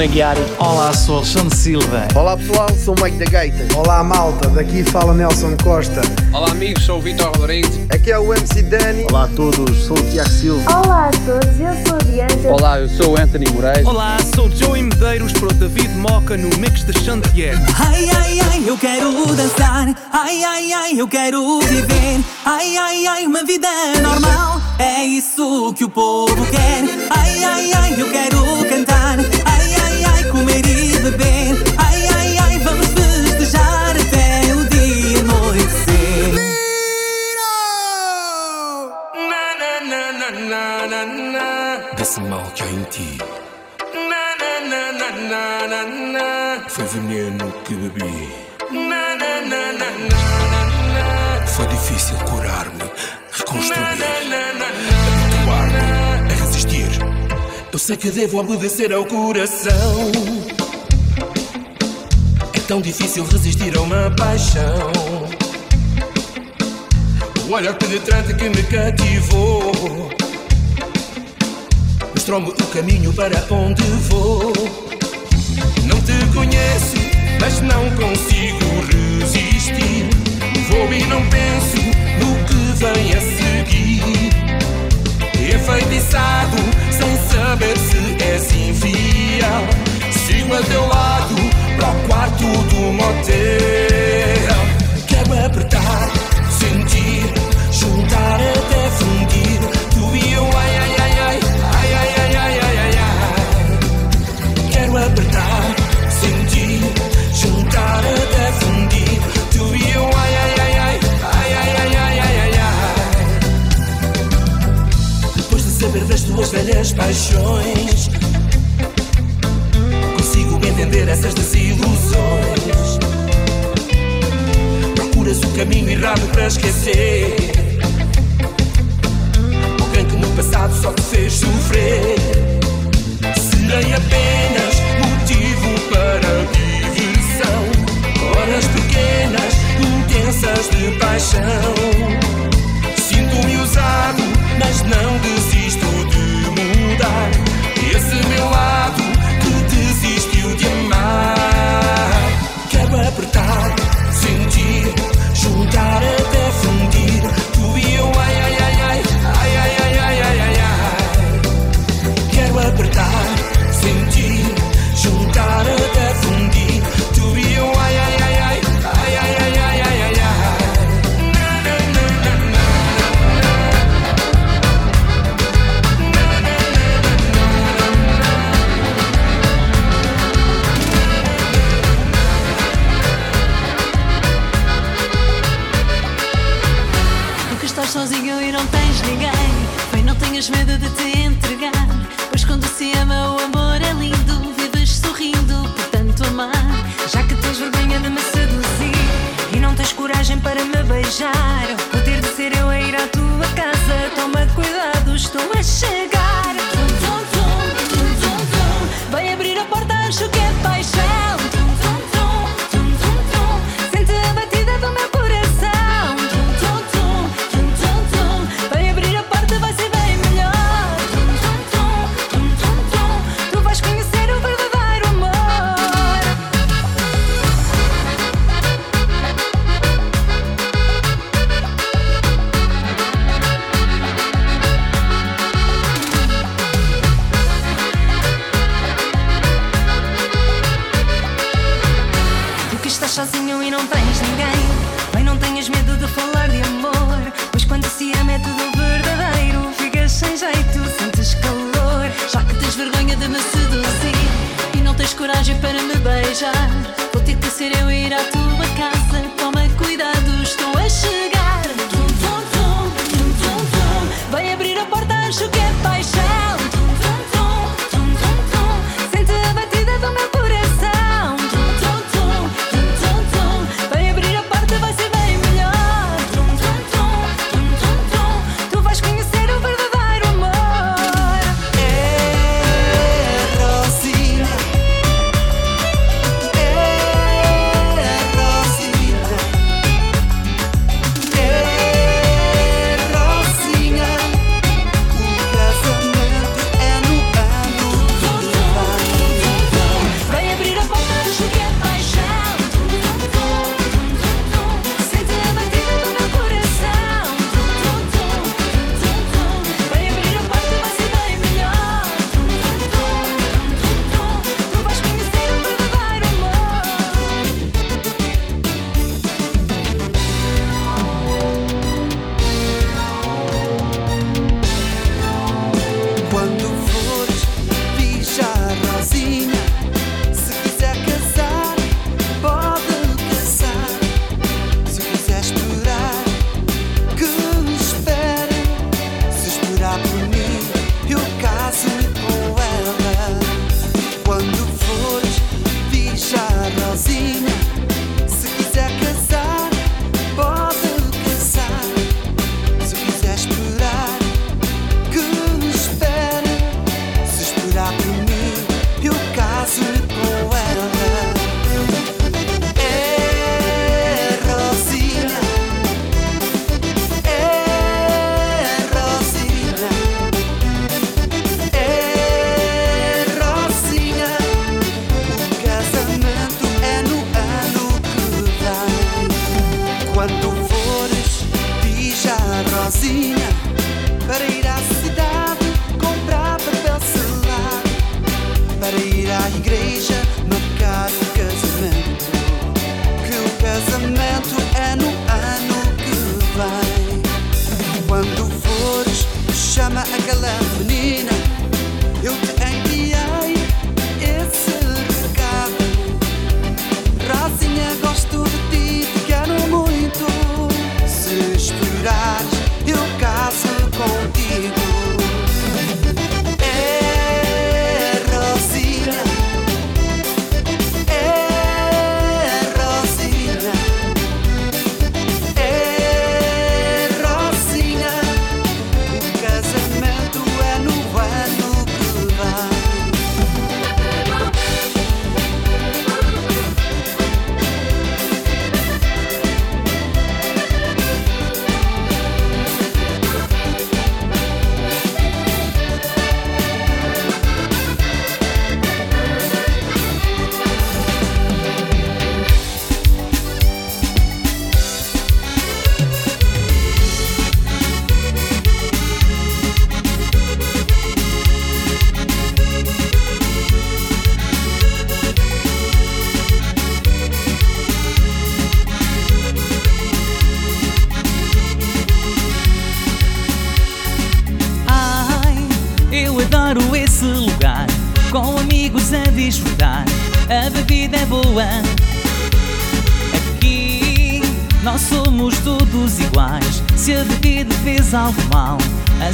Ruben Aguiar. Olá, sou Alexandre Silva. Olá pessoal, sou o Mike da Gaita. Olá malta, daqui fala Nelson Costa. Olá amigos, sou o Vitor Rodrigues. Aqui é o MC Dani. Olá a todos, sou o Tiago Silva. Olá a todos, eu sou a Bianca. Olá, eu sou o Anthony Moraes. Olá, sou o Joey Medeiros para o David Moca no Mix de Chantier. Ai, ai, ai, eu quero dançar. Ai, ai, ai, eu quero viver. Ai, ai, ai, uma vida normal. É isso que o povo quer. Ai, ai, ai, eu quero Foi veneno que bebi. Foi difícil curar-me, reconstruir, habituar-me a resistir. Eu sei que devo obedecer ao coração. É tão difícil resistir a uma paixão. O olhar penetrante que me cativou Mostrou-me o caminho para onde vou. Não te conheço, mas não consigo resistir. Vou e não penso no que vem a seguir. Enfeitiçado, sem saber se és infiel. Sigo a teu lado para o quarto do motel. Quero apertar, sentir, juntar até fundir. Tuas velhas paixões, consigo entender essas desilusões. Procuras o caminho errado para esquecer alguém que no passado só te fez sofrer. Serei apenas motivo para diversão. Horas pequenas, intensas de paixão. Sinto-me usado, mas não desisto de mudar. Esse meu lado que desistiu de amar. Quero apertar, sentir, juntar até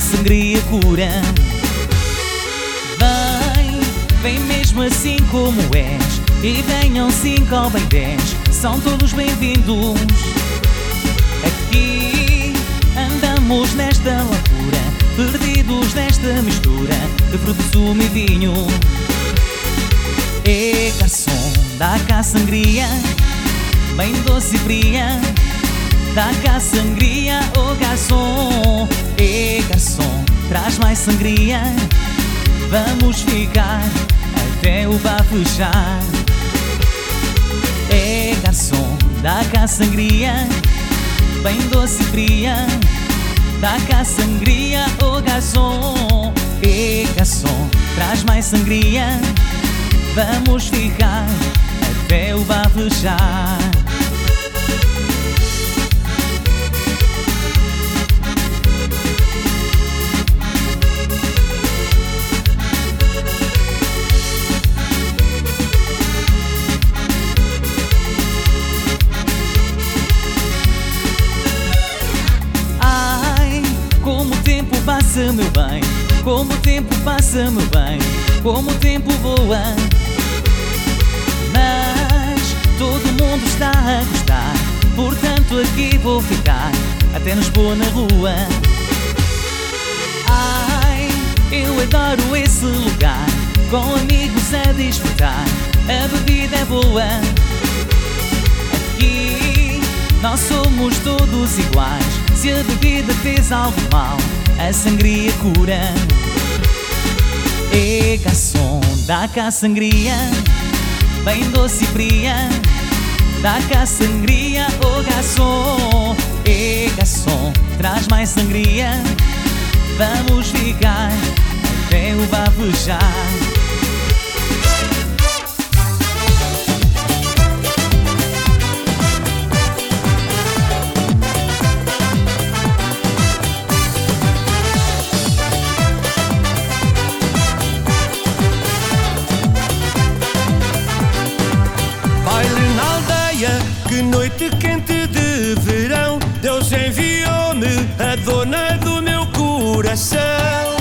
sangria cura. Vem, vem mesmo assim como és. E venham cinco ou bem dez, são todos bem-vindos. Aqui andamos nesta loucura, perdidos nesta mistura de frutos sumo e vinho. É, garçom, dá cá sangria, bem doce e fria. Dá cá sangria, oh garçom. Ei, garçom, traz mais sangria Vamos ficar até o bar fechar é, garçom, dá cá sangria Bem doce e fria. Dá cá sangria, ô oh, garçom. Ei, garçom, traz mais sangria Vamos ficar até o bar fechar meu bem Como o tempo passa, meu bem Como o tempo voa. Mas todo mundo está a gostar Portanto aqui vou ficar Até nos pôr na rua. Ai, eu adoro esse lugar Com amigos a desfrutar A bebida é boa. Aqui nós somos todos iguais se a bebida fez algo mal a sangria cura. E garçom, dá cá sangria, bem doce e fria. Dá cá sangria, ô oh garçom. E garçom, traz mais sangria. Vamos ficar até o bar fechar. que noite quente de verão Deus enviou-me a dona do meu coração.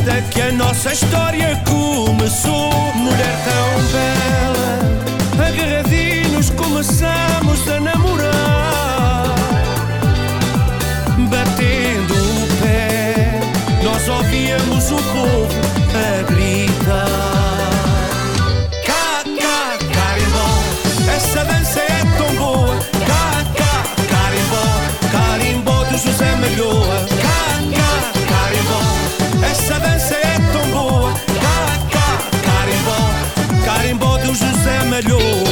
festa que a nossa história começou. Mulher tão bela, agarradinhos começamos a namorar. Batendo o pé, nós ouvíamos o povo radio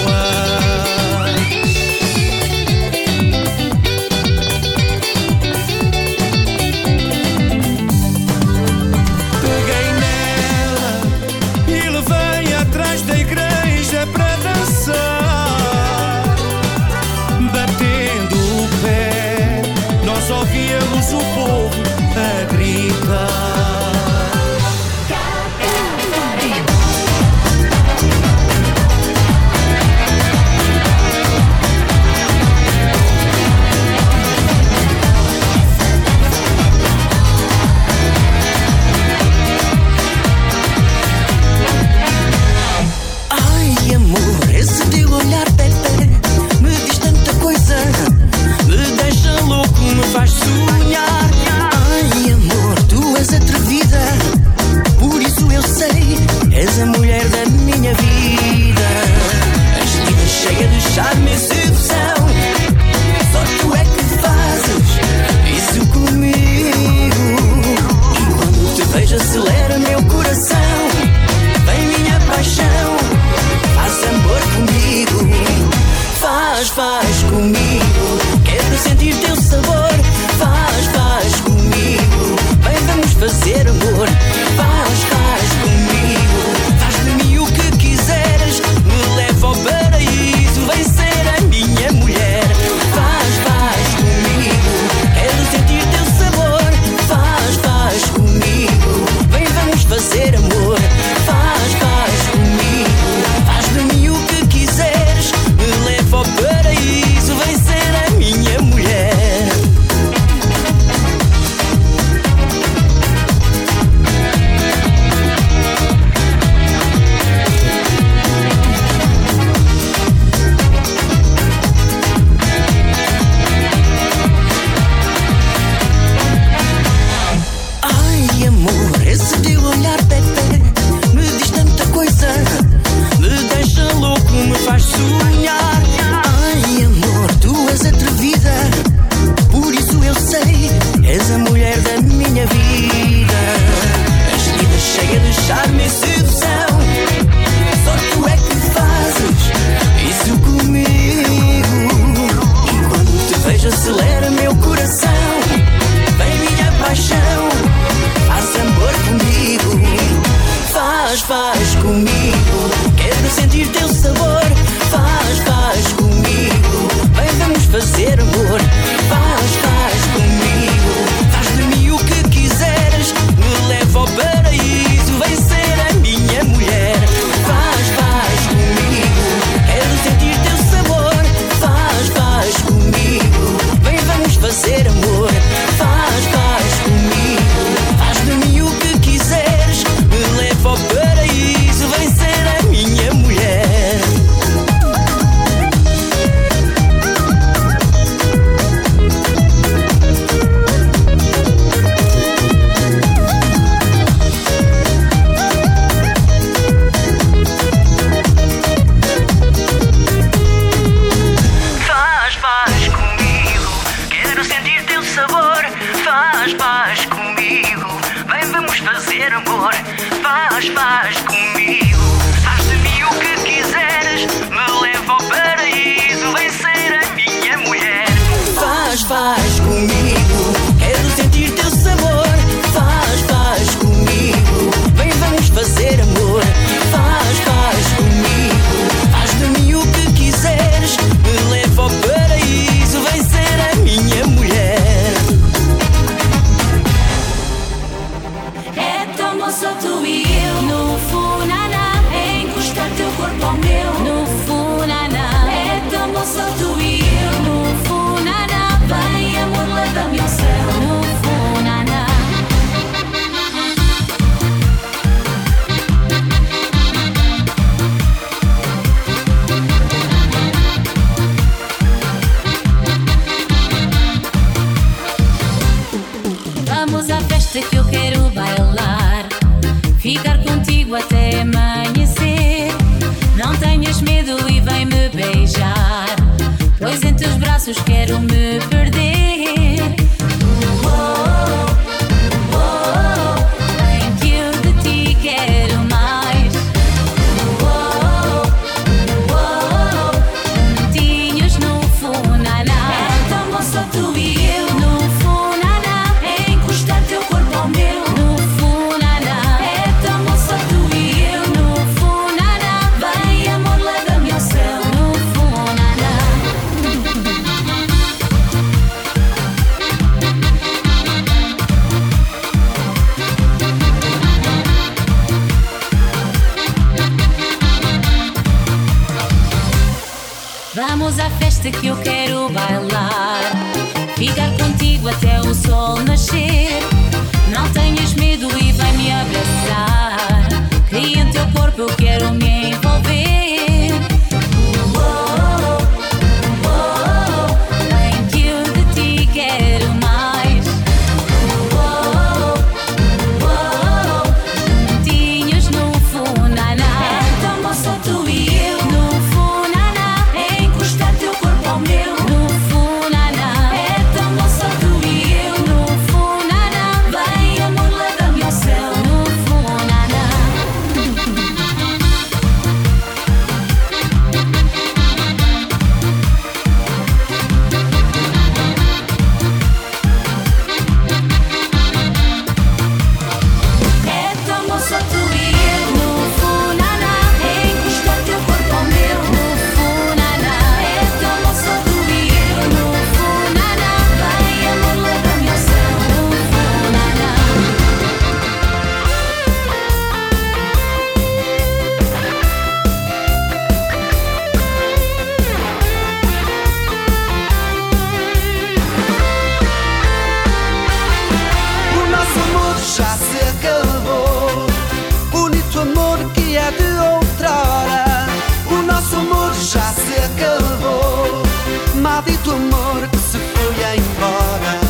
Maldito amor que se foi embora.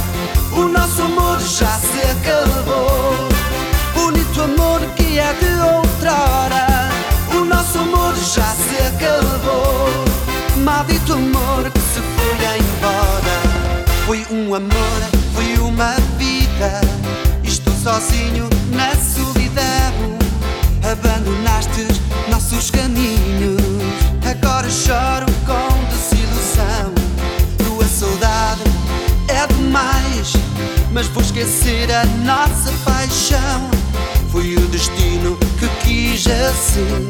O nosso amor já se acabou. Bonito amor que é de outrora. O nosso amor já se acabou. Maldito amor que se foi embora. Foi um amor, foi uma vida. Estou sozinho na solidão. Abandonaste nossos caminhos. Agora choro com desilusão. Demais. Mas vou esquecer a nossa paixão. Foi o destino que quis assim.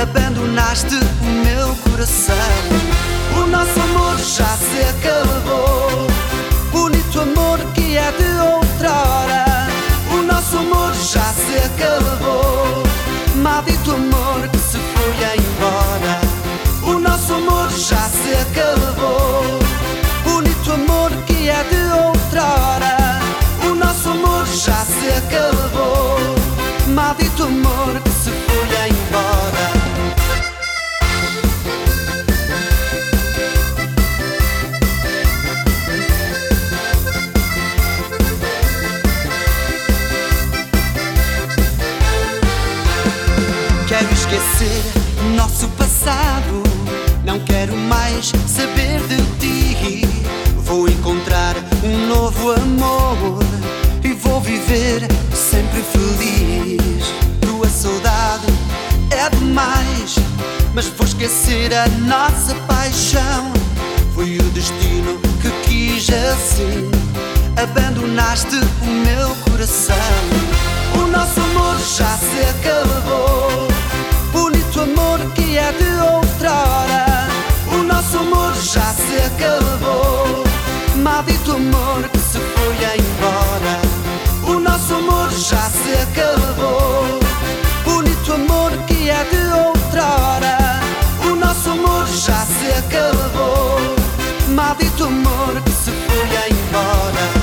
Abandonaste o meu coração. O nosso amor já se acabou. Bonito amor que é de outrora. O nosso amor já se acabou. Maldito amor que se foi embora. O nosso amor já se acabou. É de outrora. O nosso amor já se acabou. Maldito amor que se foi embora. Quero esquecer nosso passado. Não quero mais saber de novo amor e vou viver sempre feliz. Tua saudade é demais, mas vou esquecer a nossa paixão. Foi o destino que quis assim. Abandonaste o meu coração. O nosso amor já se acabou. Bonito amor que é de outrora. O nosso amor já se acabou. Maldito amor que se foi embora. O nosso amor já se acabou. Bonito amor que é de outrora. O nosso amor já se acabou. Maldito amor que se foi embora.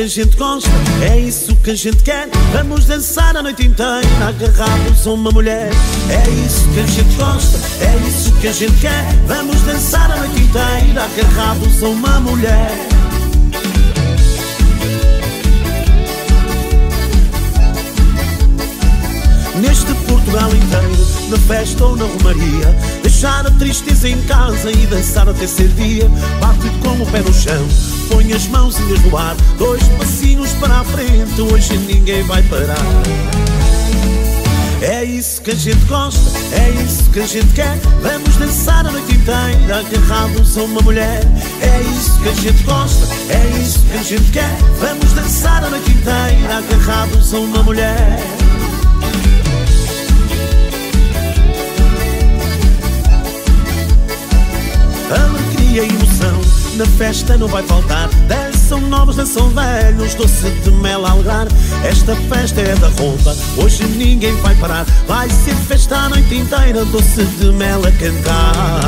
Que a gente gosta, é isso que a gente quer. Vamos dançar a noite inteira, agarrados a uma mulher. É isso que a gente gosta, é isso que a gente quer. Vamos dançar a noite inteira, agarrados a uma mulher. Neste Portugal inteiro, na festa ou na romaria Deixar a tristeza em casa e dançar até ser dia Bate com o pé no chão, põe as mãozinhas no ar Dois passinhos para a frente, hoje ninguém vai parar é isso que a gente gosta, é isso que a gente quer. Vamos dançar a noite inteira, agarrados a uma mulher. É isso que a gente gosta, é isso que a gente quer. Vamos dançar a noite inteira, agarrados a uma mulher. Alegria e emoção, na festa não vai faltar. Dançam novos, dançam velhos, doce de mel a alegrar. Esta festa é da roupa, hoje ninguém vai parar. Vai ser festa a noite inteira, doce de mel a cantar.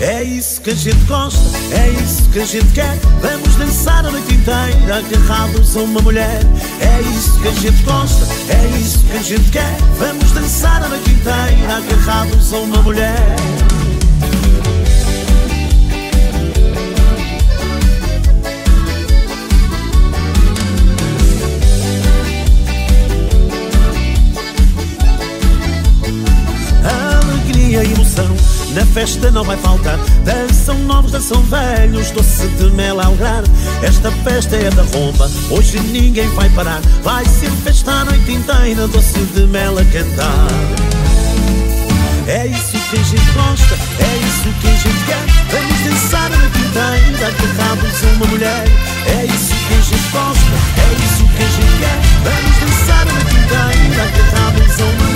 É isso que a gente gosta, é isso que a gente quer. Vamos dançar a noite inteira, agarrados a uma mulher. É isso que a gente gosta, é isso que a gente quer. Vamos dançar a noite inteira, agarrados a uma mulher. Na festa não vai faltar. Dançam novos, dançam velhos, doce de mel a alegrar. Esta festa é da romba, hoje ninguém vai parar. Vai ser festa a noite inteira, doce de mel a cantar. É isso que a gente gosta, é isso que a gente quer. Vamos dançar a noite inteira, agarrados uma mulher. É isso que a gente gosta, é isso que a gente quer. Vamos dançar a noite inteira, agarrados uma mulher.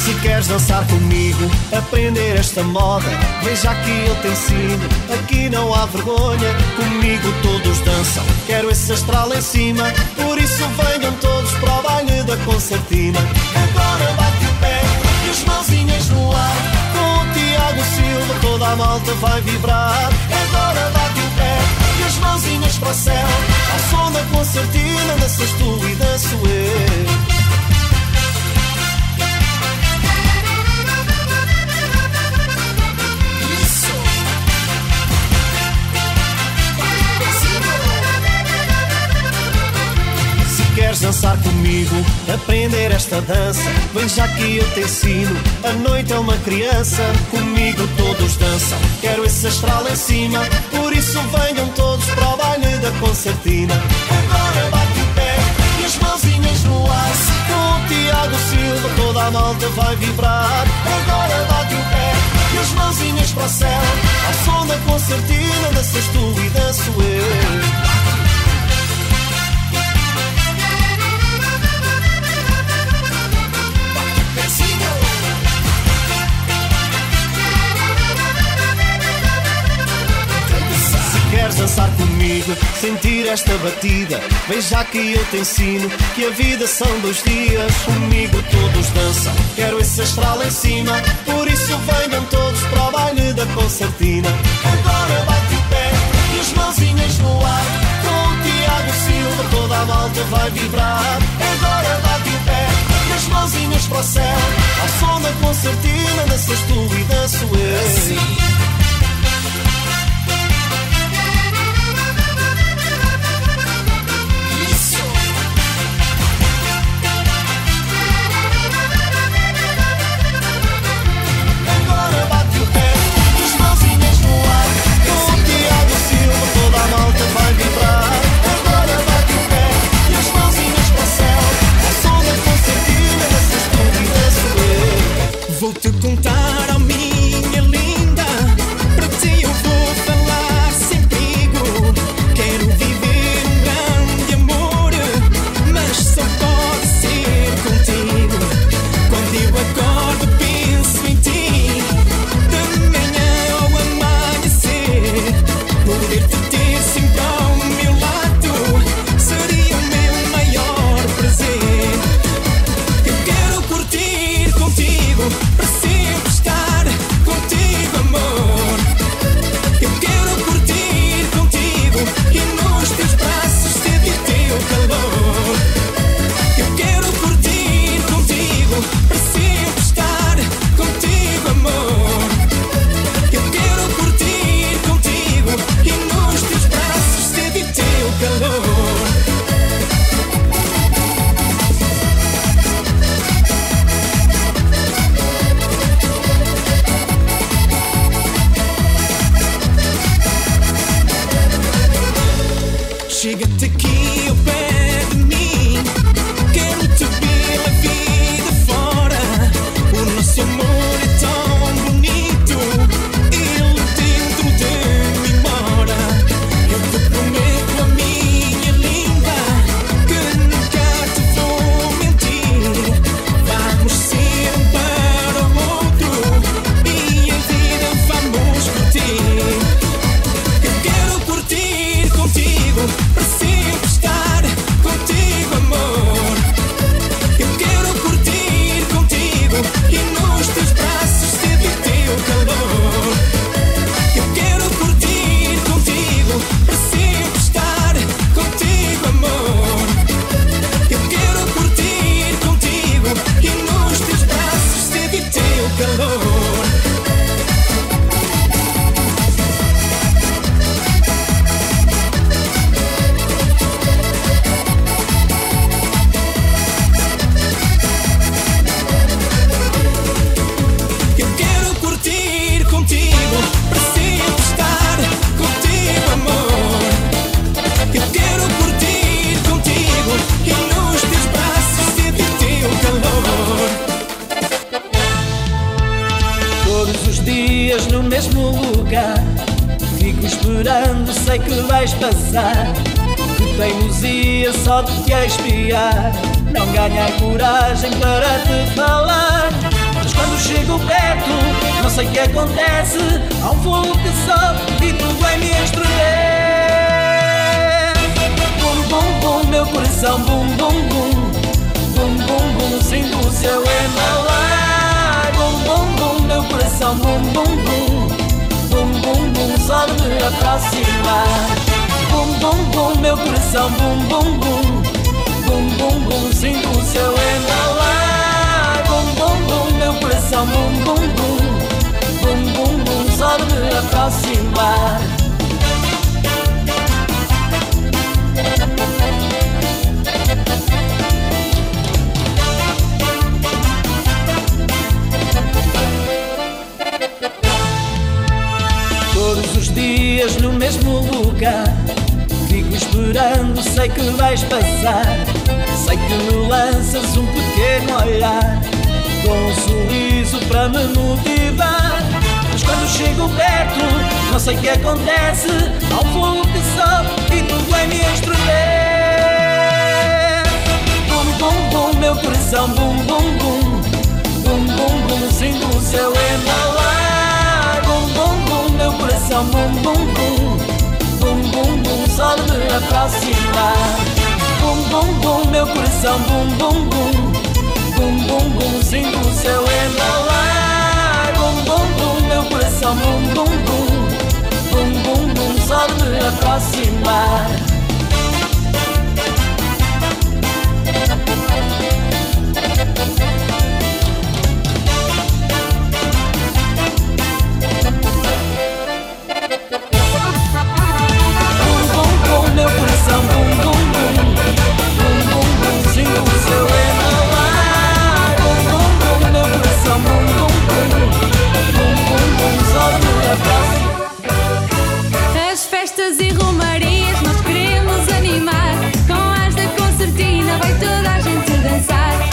Se queres dançar comigo, aprender esta moda, veja aqui eu te ensino. Aqui não há vergonha, comigo todos dançam. Quero esse astral em cima, por isso venham todos para o baile da concertina. Agora bate o pé e as mãozinhas no ar. Com o Tiago Silva toda a malta vai vibrar. Agora bate o pé e as mãozinhas para o céu. Ao som da concertina, danças tu e danço eu. Queres dançar comigo, aprender esta dança, vem já que eu te ensino. A noite é uma criança, comigo todos dançam. Quero esse astral em cima, por isso venham todos para o baile da concertina. Agora bate o pé e as mãozinhas no ar. Com o Tiago Silva toda a malta vai vibrar. Agora bate o pé e as mãozinhas para o céu. Ao som da concertina, danças tu e danço eu. Queres dançar comigo, sentir esta batida, vem já que eu te ensino que a vida são dois dias. Comigo todos dançam, quero esse astral em cima, por isso venham todos para o baile da concertina. Agora bate o pé e as mãozinhas no ar, com o Tiago Silva toda a malta vai vibrar. Agora bate o pé e as mãozinhas para o céu, ao som da concertina, danças tu e danço eu. Coração, bum, bum, bum Bum, bum, bum, sinto seu embalar Bum, bum, bum, meu coração, bum, bum, bum Bum, bum, bum, só de me aproximar Bum, bum, bum, meu coração, bum, bum, bum Bum, bum, bum, sinto seu embalar Bum, bum, bum, meu coração, bum, bum, bum Bum, bum, bum, só de me aproximar dias no mesmo lugar. Fico esperando, sei que vais passar. Sei que me lanças um pequeno olhar. Com um sorriso para me motivar. Mas quando chego perto, não sei o que acontece. Um fogo que sobe e tu vai me estremer Bum, bum, bum, meu coração, bum, bum, bum. Bum, bum, bum, sinto o seu embalar Bum, bum, meu coração, bum, bum, bum. Bum, bum, bum, só de me aproximar Bum, bum, bum, meu coração, bum, bum, bum. Bum, bum, bum, sinto o seu embalar Bum, bum, bum, meu coração, bum, bum, bum. Bum, bum, bum, só de me aproximar a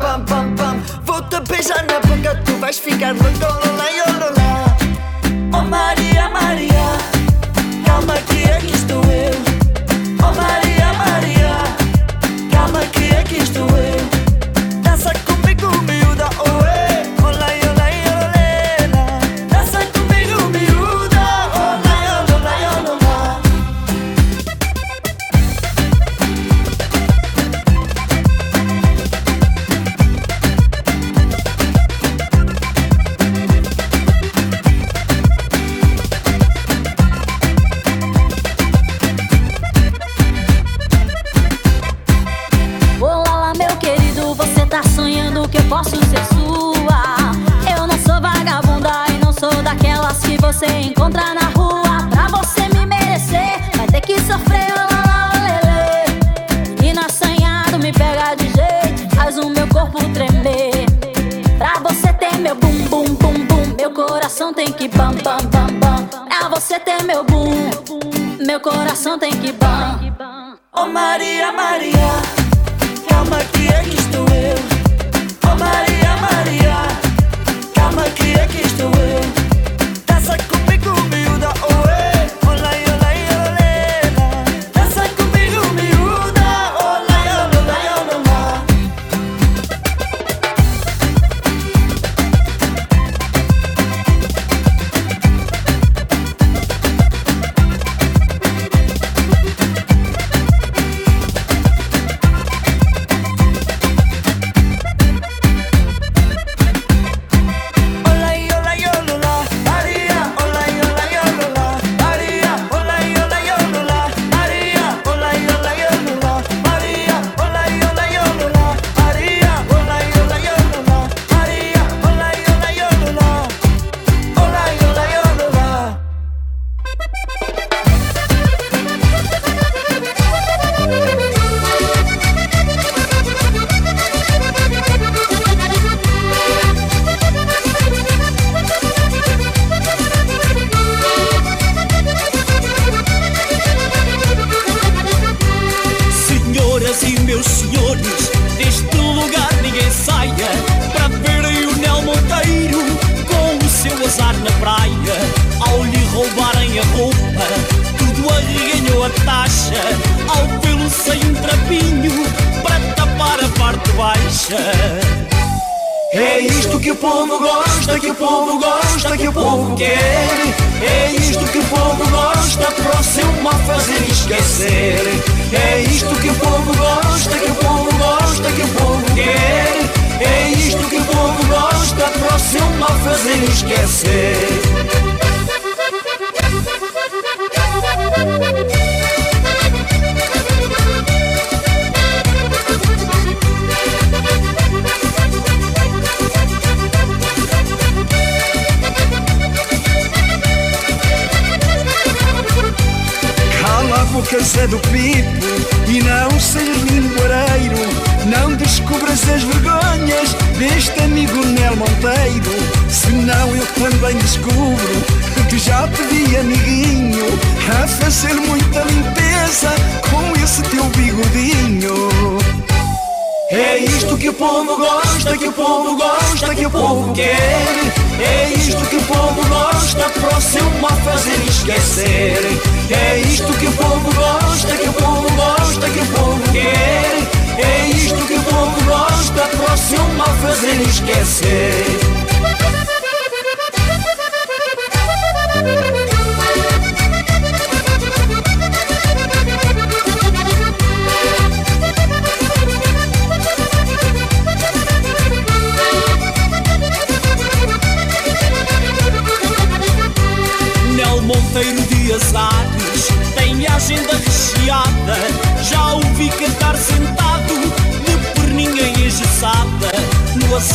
pam, pam, pam Volta pesana porque tu vais ficar louca, e ololá Oh Maria, Maria Calma que aqui estou eu descubro que já te vi amiguinho A fazer muita limpeza com esse teu bigodinho É isto que o povo gosta, que o povo gosta, que o povo quer. É isto que o povo gosta, o seu mal fazer esquecer. É isto que o povo gosta, que o povo gosta, que o povo quer. É isto que o povo gosta, o seu mal fazer esquecer.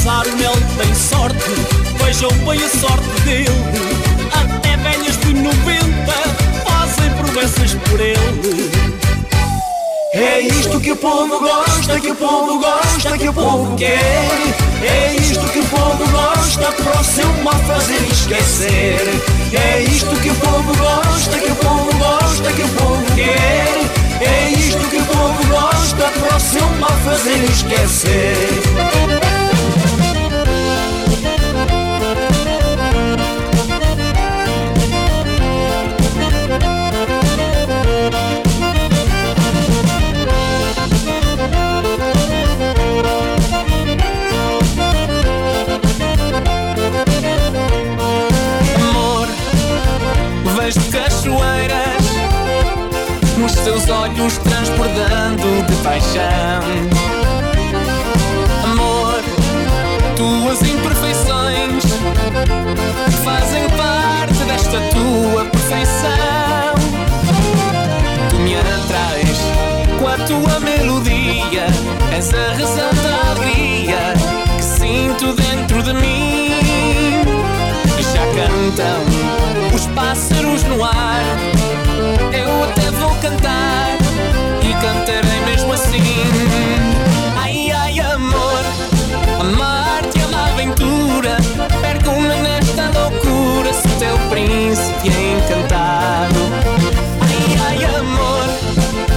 Assar o Nel tem sorte, vejam bem a sorte dele. Até velhas de 90 fazem promessas por ele. É isto que o povo gosta, que o povo gosta, que o povo quer. É isto que o povo gosta, para o seu mal fazer esquecer. É isto que o povo gosta, que o povo gosta, que o povo quer. É isto que o povo gosta, para o seu mal fazer esquecer. Nos teus olhos transbordando de paixão. Amor, tuas imperfeições fazem parte desta tua perfeição. Tu me atrais com a tua melodia, és a razão da alegria que sinto dentro de mim. Já cantam os pássaros no ar. Eu até vou cantar e cantarei mesmo assim. Ai, ai, amor, amar-te é uma aventura. Perco-me nesta loucura, sou teu príncipe encantado. Ai, ai, amor,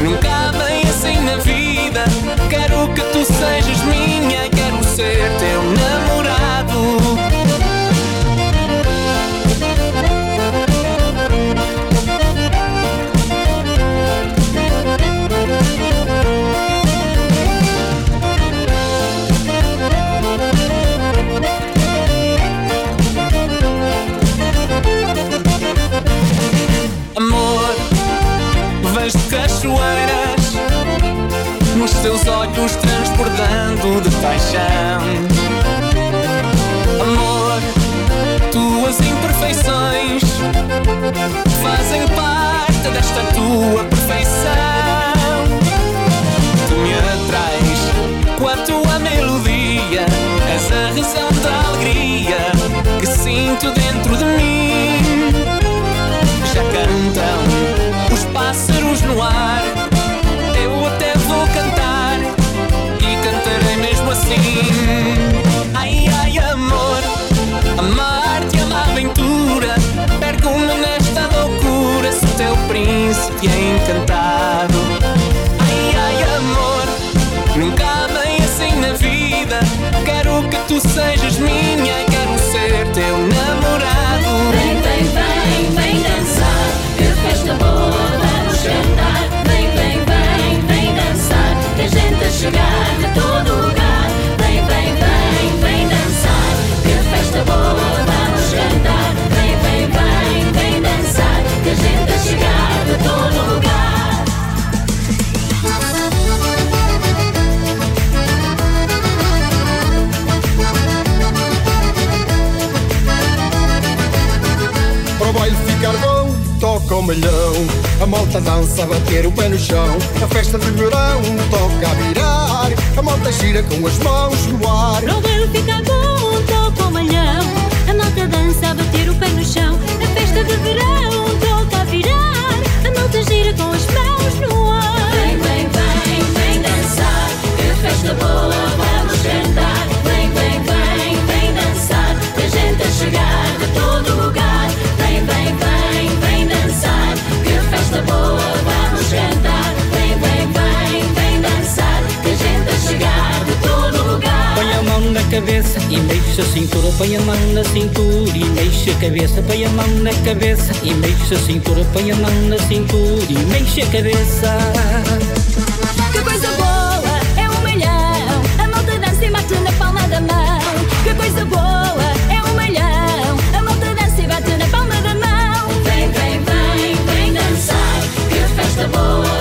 nunca amei assim na vida. Quero que tu sejas minha, quero ser teu olhos transbordando de paixão. Amor, tuas imperfeições fazem parte desta tua malhão. A malta dança a bater o pé no chão. A festa de verão toca a virar. A malta gira com as mãos no ar. Para o baile ficar bom, toca o malhão. A malta dança a bater o pé no chão. A festa de verão toca a virar. A malta gira com as mãos no ar. Vem, vem, vem, vem dançar. Que festa boa, vamos cantar. Vem, vem, vem, vem dançar. Que gente a chegar de todo cabeça e mexe a cintura. Põe a mão na cintura e mexe a cabeça. Põe a mão na cabeça e mexe a cintura. Põe a mão na cintura e mexe a cabeça. Que coisa boa, é um milhão. A malta dança e bate na palma da mão. Que coisa boa, é um milhão. A malta dança e bate na palma da mão. Vem, vem, vem, vem dançar. Que festa boa,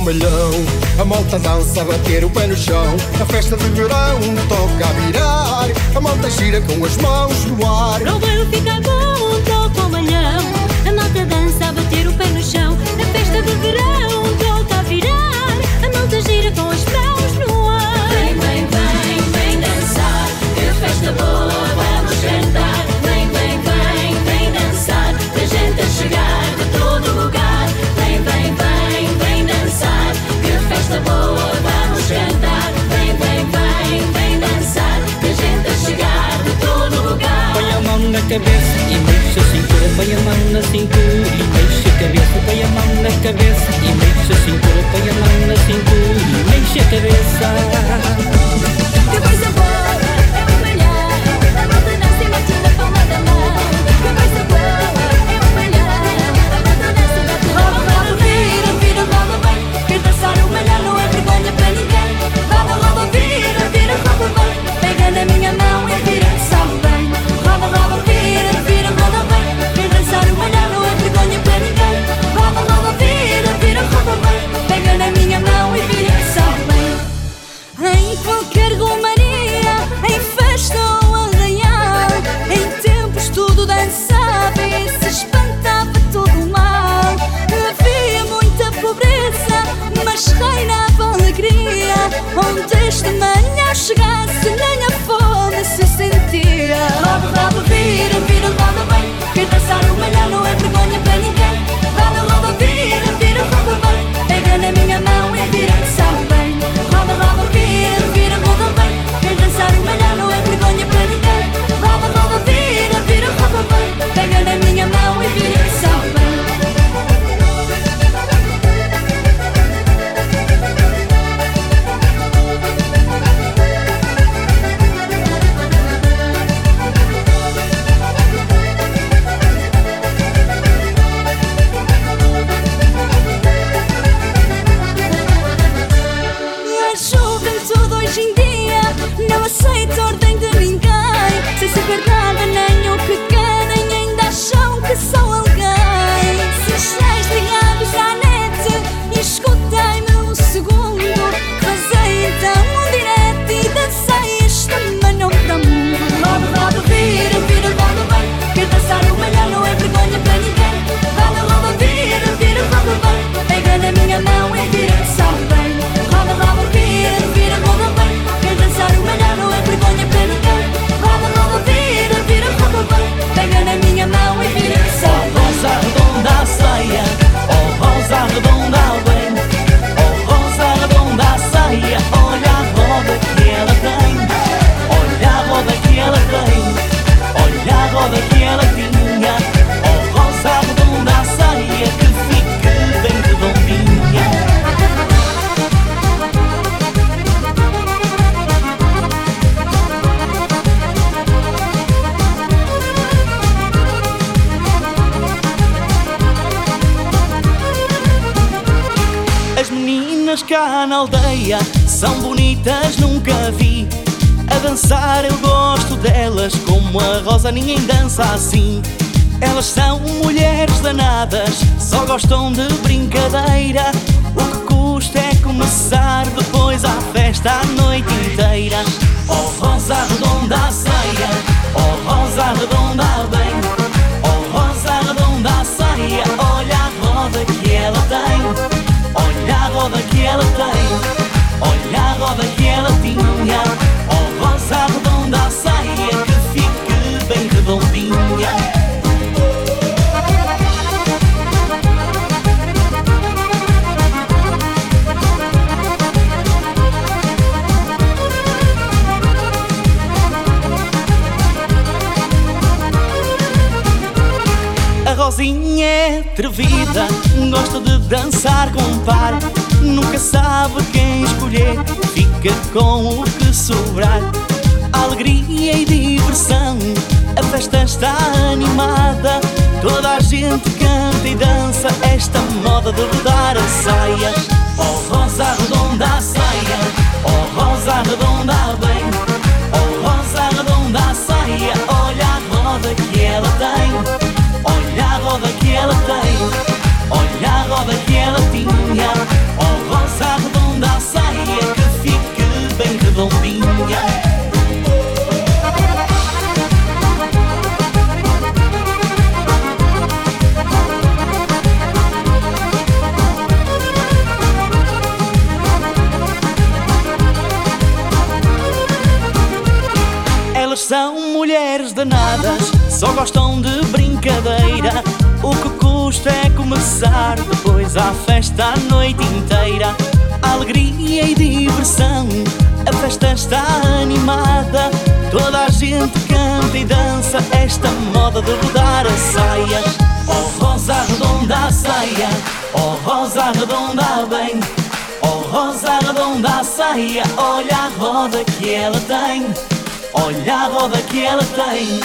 toca o malhão. A malta dança a bater o pé no chão. A festa de verão toca a virar. A malta gira com as mãos no ar. Para o baile ficar bom, toca o malhão. A malta dança a bater o pé no chão. A festa de verão cabeça e mexe a cintura. Põe a mão na cintura e mexe a cabeça. Põe a mão na cabeça e mexe a cintura. Põe a mão na cintura e mexe a cabeça. Que coisa boa, mas reinava alegria. Onde esta manhã chegasse, são bonitas, nunca vi. A dançar eu gosto delas, como a rosa ninguém dança assim. Elas são mulheres danadas, só gostam de brincadeira. O que custa é começar depois a festa a noite inteira. Oh rosa redonda a saia, oh rosa redonda bem, oh rosa redonda a saia. Olha a roda que ela tem, olha a roda que ela tem, tinha. Oh rosa redonda a saia que fique bem redondinha. A Rosinha é atrevida, gosta de dançar com um par. Nunca sabe quem escolher, fica com o que sobrar. Alegria e diversão, a festa está animada. Toda a gente canta e dança esta moda de rodar a saia. Oh rosa redonda a saia, oh rosa redonda bem, oh rosa redonda a saia. Olha a roda que ela tem. Olha a roda que ela tem, olha a roda que ela tinha. São mulheres danadas, só gostam de brincadeira. O que custa é começar depois a festa a noite inteira. Alegria e diversão, a festa está animada. Toda a gente canta e dança esta moda de rodar a saia. Oh rosa redonda a saia, oh rosa redonda bem. Oh rosa redonda a saia, olha a roda que ela tem. Olha a roda que ela tem,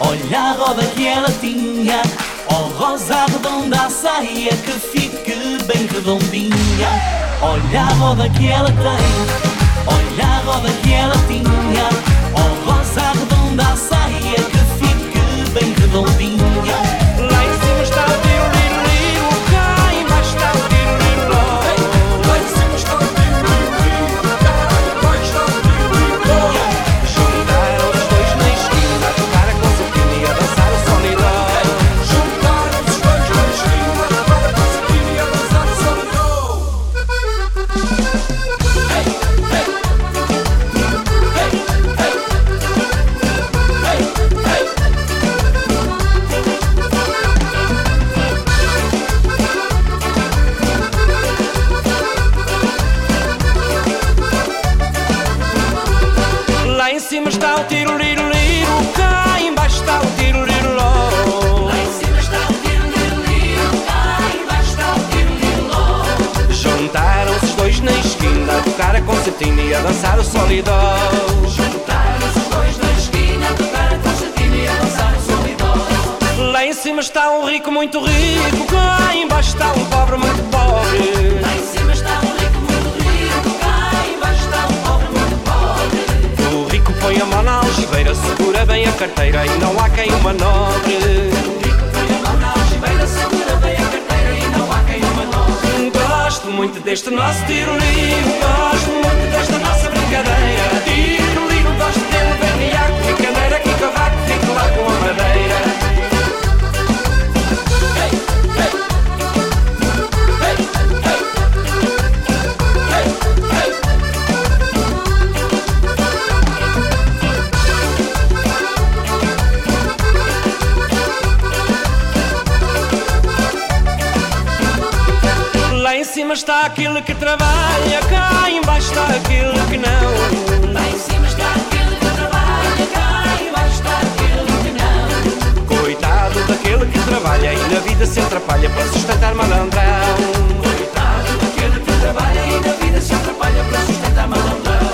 olha a roda que ela tinha. Oh rosa redonda a saia que fique bem redondinha. Olha a roda que ela tem, olha a roda que ela tinha. Oh rosa redonda a saia que fique bem redondinha. Em cima está o tiro, liro, liro, cá embaixo está o tiro, liro, liro. Lá em cima está o tiro, liro, liro, cá embaixo está o tiro, liro, liro. Juntaram-se os dois na esquina, a tocar a concertina e a dançar o solidão. Juntaram-se os dois na esquina, a tocar a concertina e a dançar o solidão. Lá em cima está um rico muito rico, cá embaixo está um pobre muito pobre. Segura bem a carteira e não há quem o manobre. Algibeira, segura bem a carteira e não há quem o manobre. Gosto muito deste nosso tiro-liro, gosto muito desta nossa brincadeira. Tiro-liro, gosto dele, berriaco, picadeira, que cavaco, fico lá com a madeira. Cima está aquele que trabalha, cá embaixo está aquele que não. Lá em cima está aquele que trabalha, cá embaixo está aquele que não. Coitado daquele que trabalha e na vida se atrapalha para sustentar malandrão. Coitado daquele que trabalha e na vida se atrapalha para sustentar malandrão.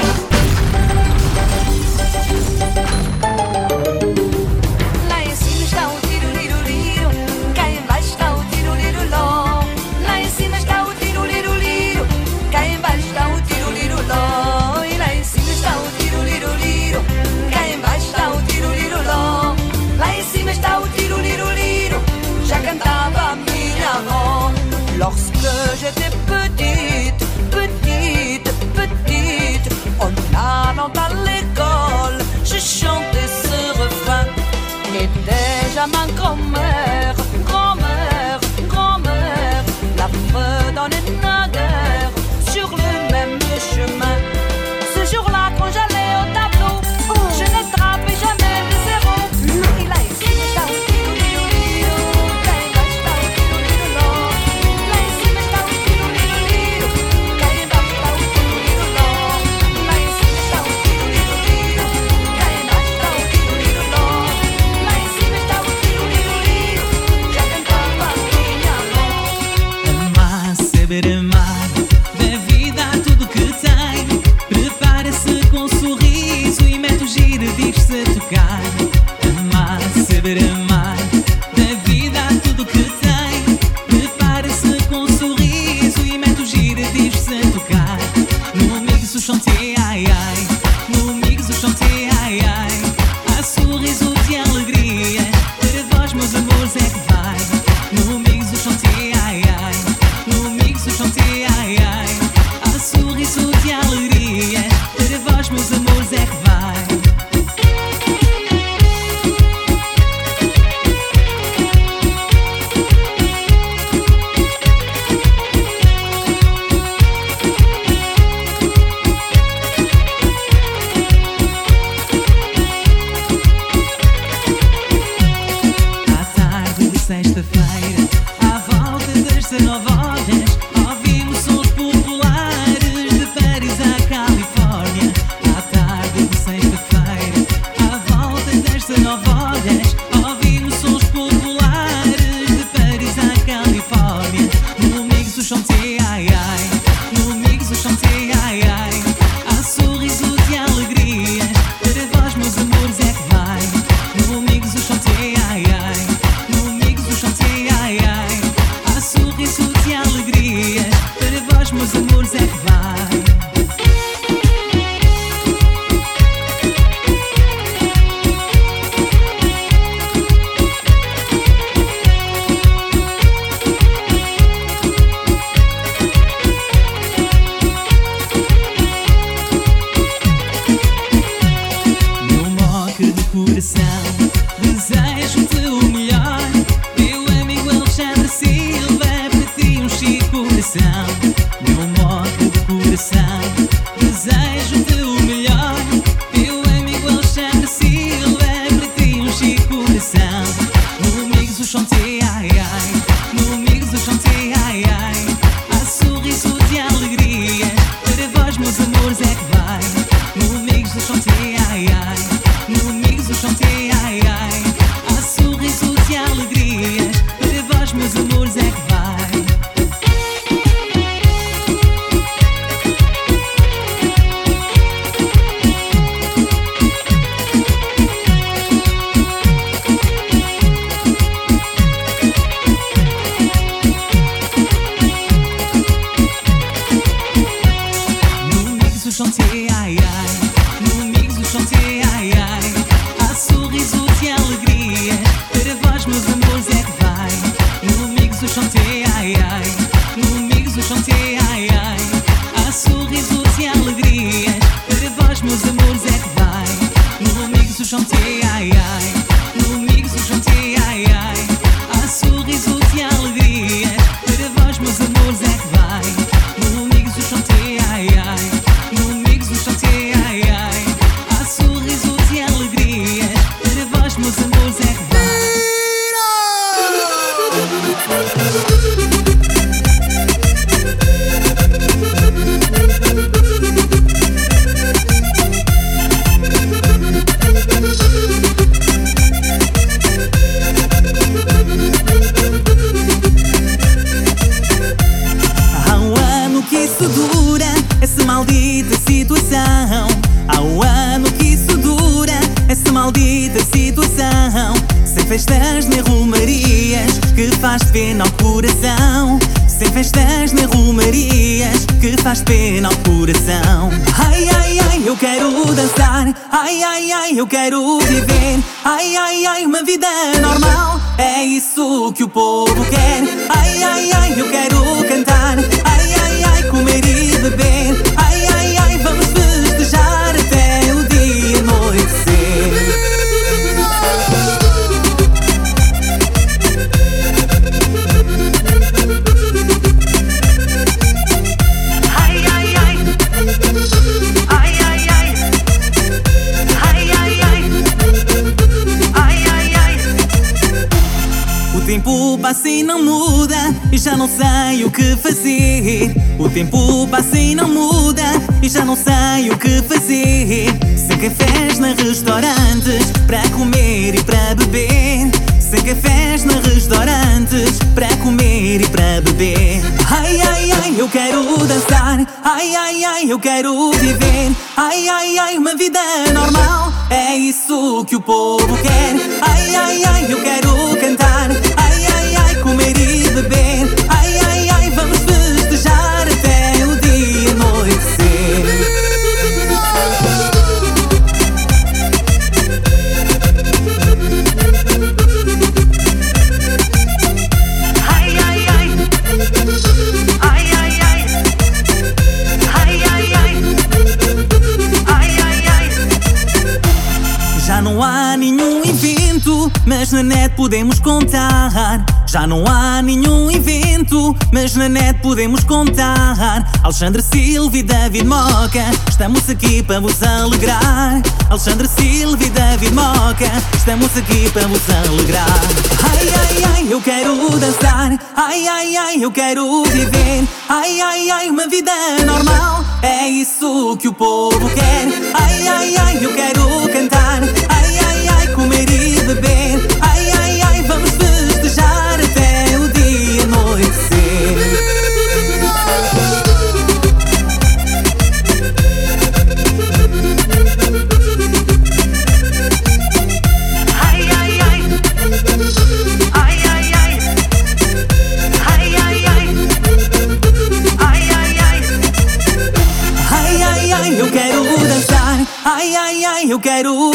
festas nem rumarias que faz pena ao coração. Sem festas nem rumarias que faz pena ao coração. Ai, ai, ai, eu quero dançar. Ai, ai, ai, eu quero viver. Ai, ai, ai, uma vida normal. É isso que o povo quer. Ai, ai, ai, eu quero cantar. Ai, passa e não muda E já não sei o que fazer. O tempo passa e não muda E já não sei o que fazer. Sem cafés na restaurantes Para comer e para beber. Sem cafés na restaurantes Para comer e para beber. Ai, ai, ai, eu quero dançar. Ai, ai, ai, eu quero viver. Ai, ai, ai, uma vida normal. É isso que o povo quer. Ai, ai, ai, eu quero cantar. na net podemos contar. Já não há nenhum evento, mas na net podemos contar. Alexandre Silva e David Moca, estamos aqui para vos alegrar. Alexandre Silva e David Moca, estamos aqui para vos alegrar. Ai, ai, ai, eu quero dançar. Ai, ai, ai, eu quero viver. Ai, ai, ai, uma vida normal. É isso que o povo quer. Ai, ai, ai, eu quero cantar. quero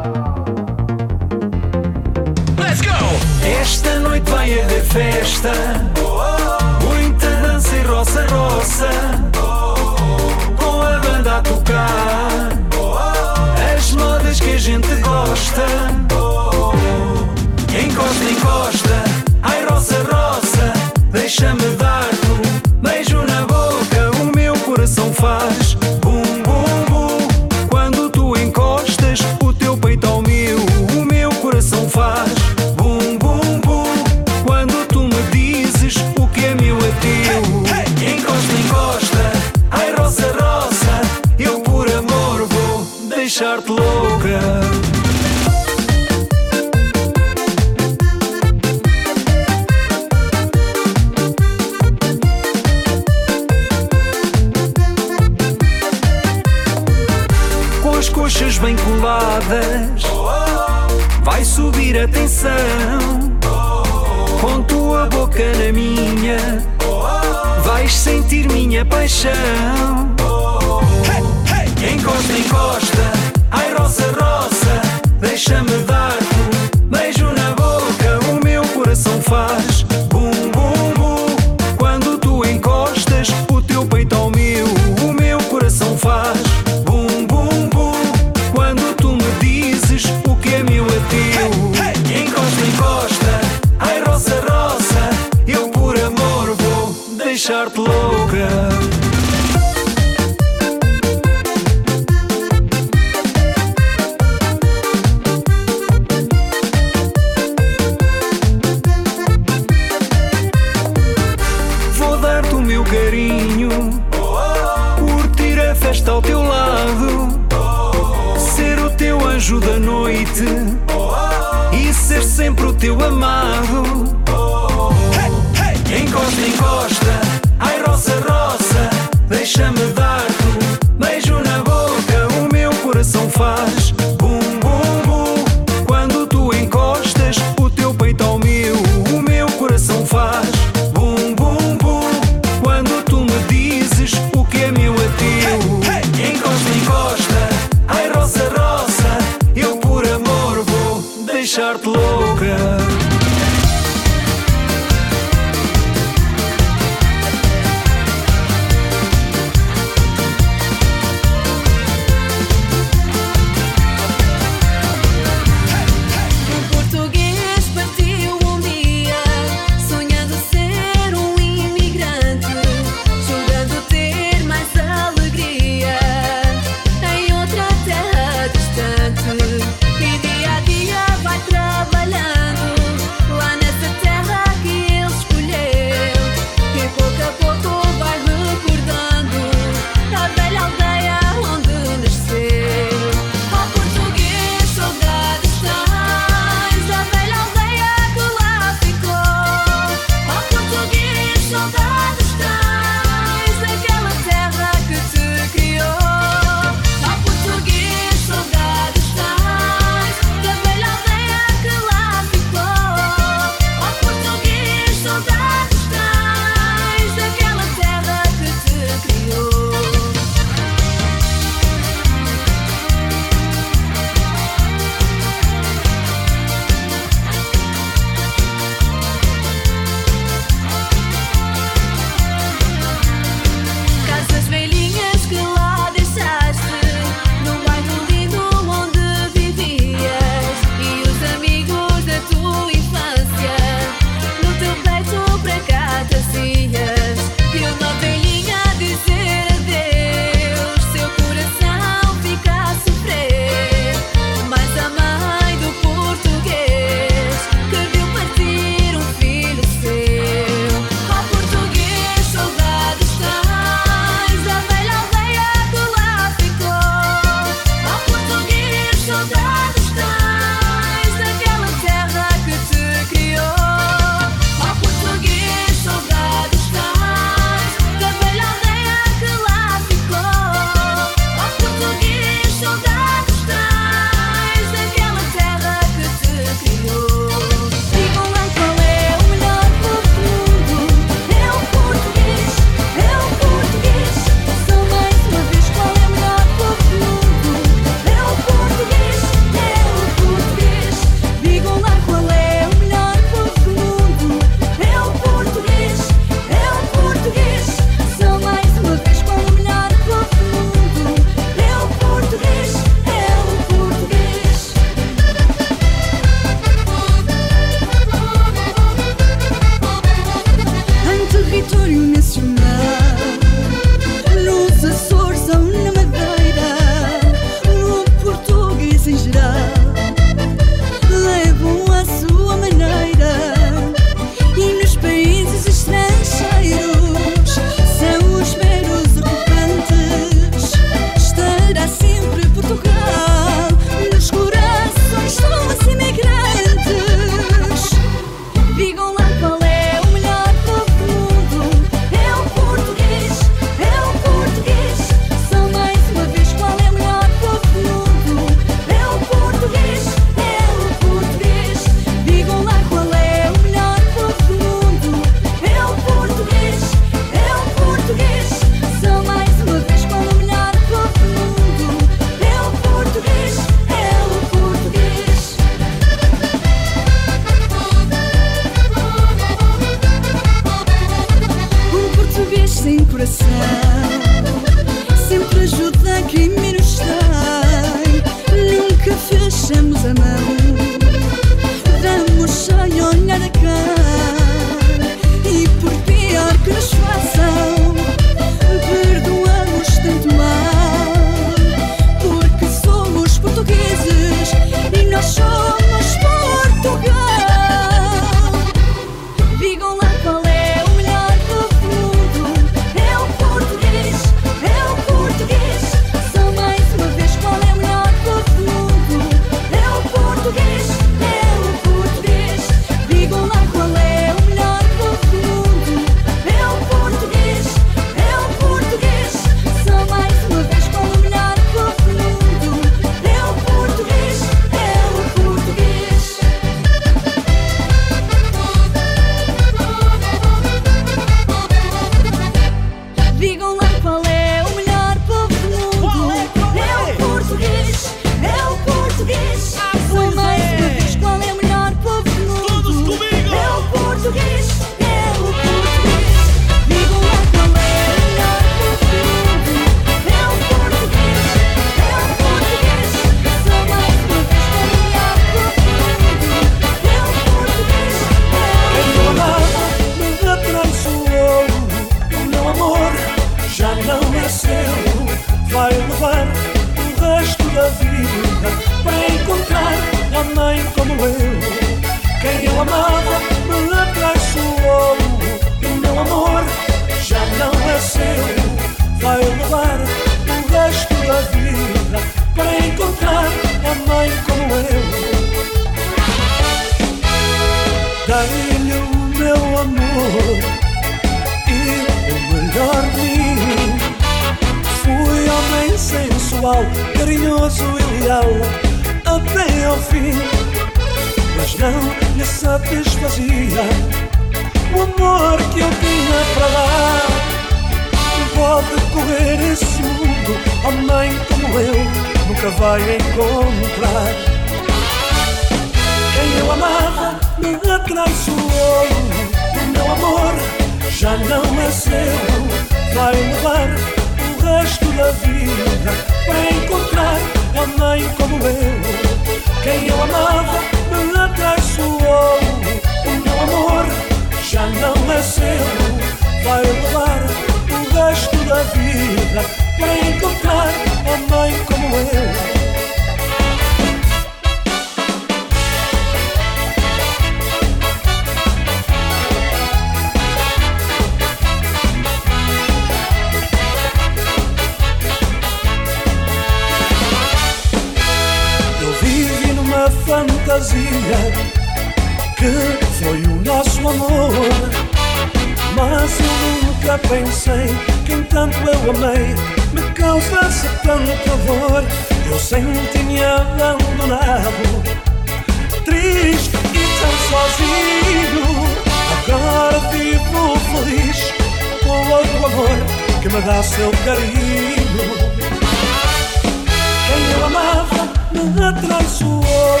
traiçoou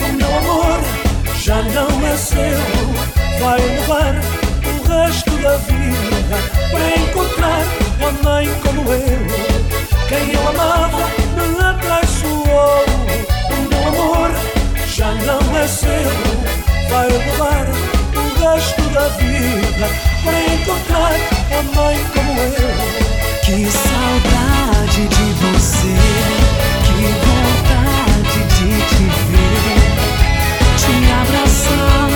O meu amor já não é seu. Vai levar o resto da vida Para encontrar alguém como eu. Quem eu amava me atraiçoou O meu amor já não é seu. Vai levar o resto da vida Para encontrar alguém como eu. Que saudade de você. Que abraçar.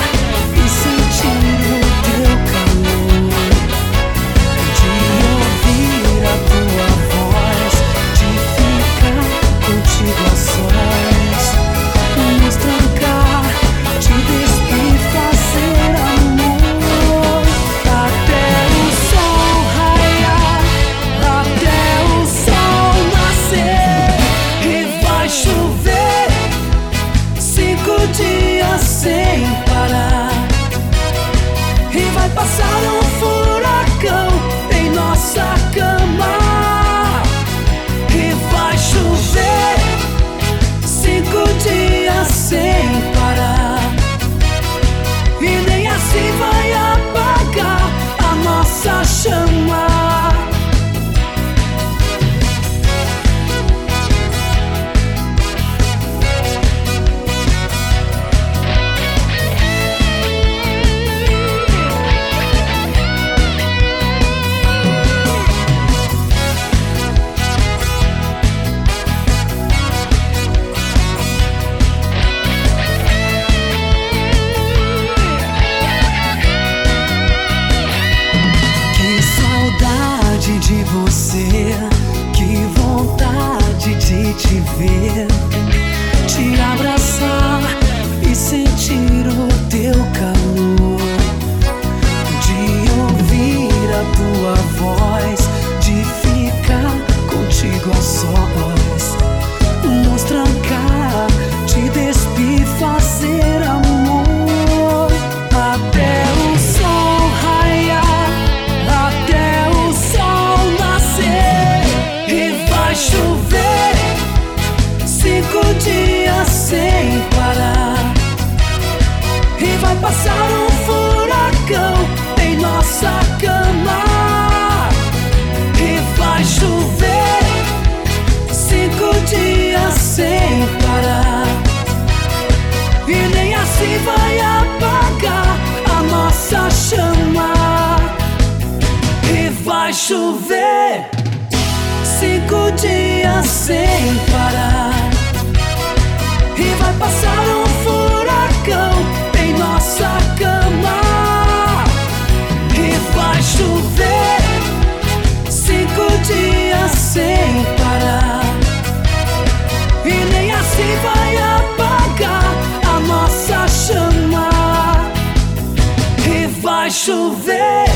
Chover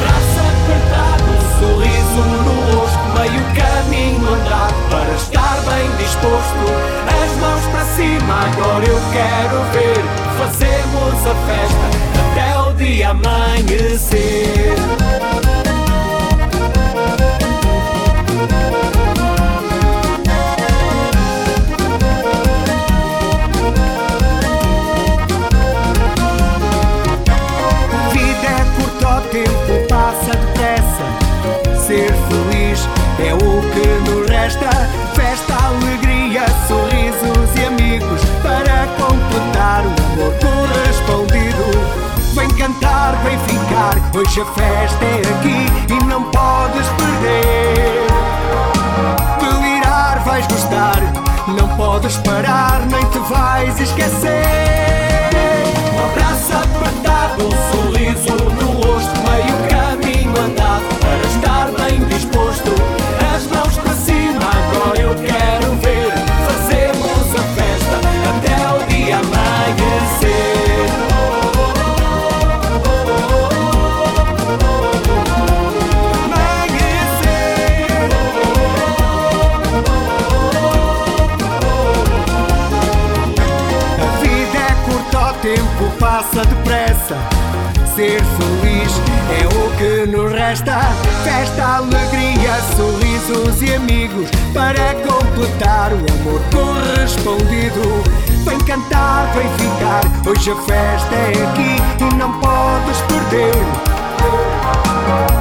Braço apertado, um sorriso no rosto, meio caminho andado para estar bem disposto. As mãos para cima, agora eu quero ver. Fazemos a festa até o dia amanhecer. Cantar, vem ficar. Hoje a festa é aqui e não podes perder. Delirar, vais gostar. Não podes parar, nem te vais esquecer. Um abraço apertado, um sorriso no rosto, meio caminho andado Ser feliz é o que nos resta. Festa, alegria, sorrisos e amigos para completar o amor correspondido. Vem cantar, vem ficar. Hoje a festa é aqui e não podes perder.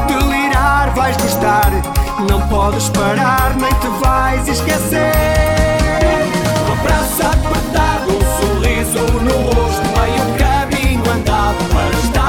Delirar, vais gostar. Não podes parar, nem te vais esquecer. Um abraço apertado, um sorriso no rosto, meio caminho andado para estar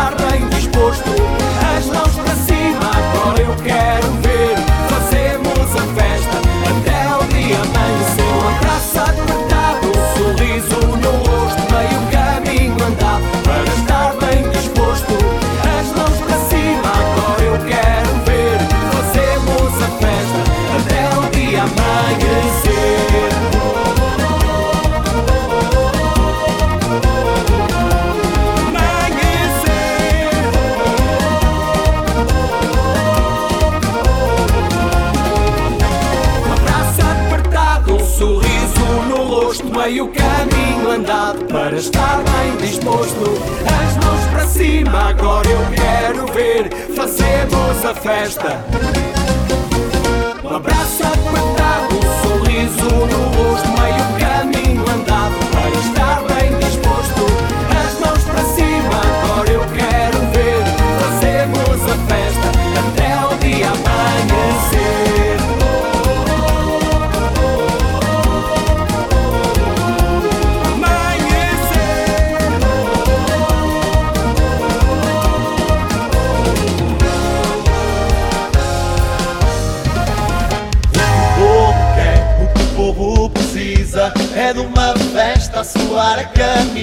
para estar bem disposto. As mãos para cima, agora eu quero ver. Fazemos a festa. Um abraço apertado, um sorriso no rosto, meio caminho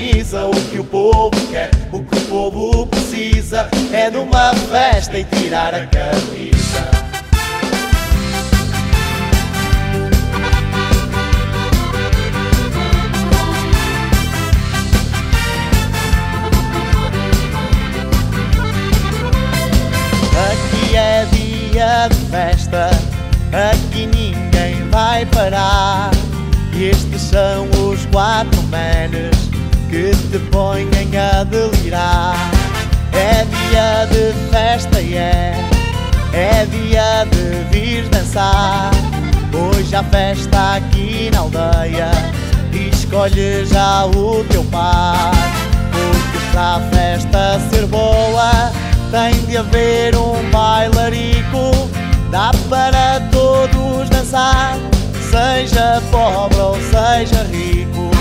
o que o povo quer, o que o povo precisa é numa festa e tirar a camisa. Aqui é dia de festa, aqui ninguém vai parar. Estes são os quatro menes que te põem a delirar. É dia de festa e é, é dia de vir dançar. Hoje há festa aqui na aldeia, escolhe já o teu par. Porque para a festa ser boa, tem de haver um bailarico. Dá para todos dançar, seja pobre ou seja rico.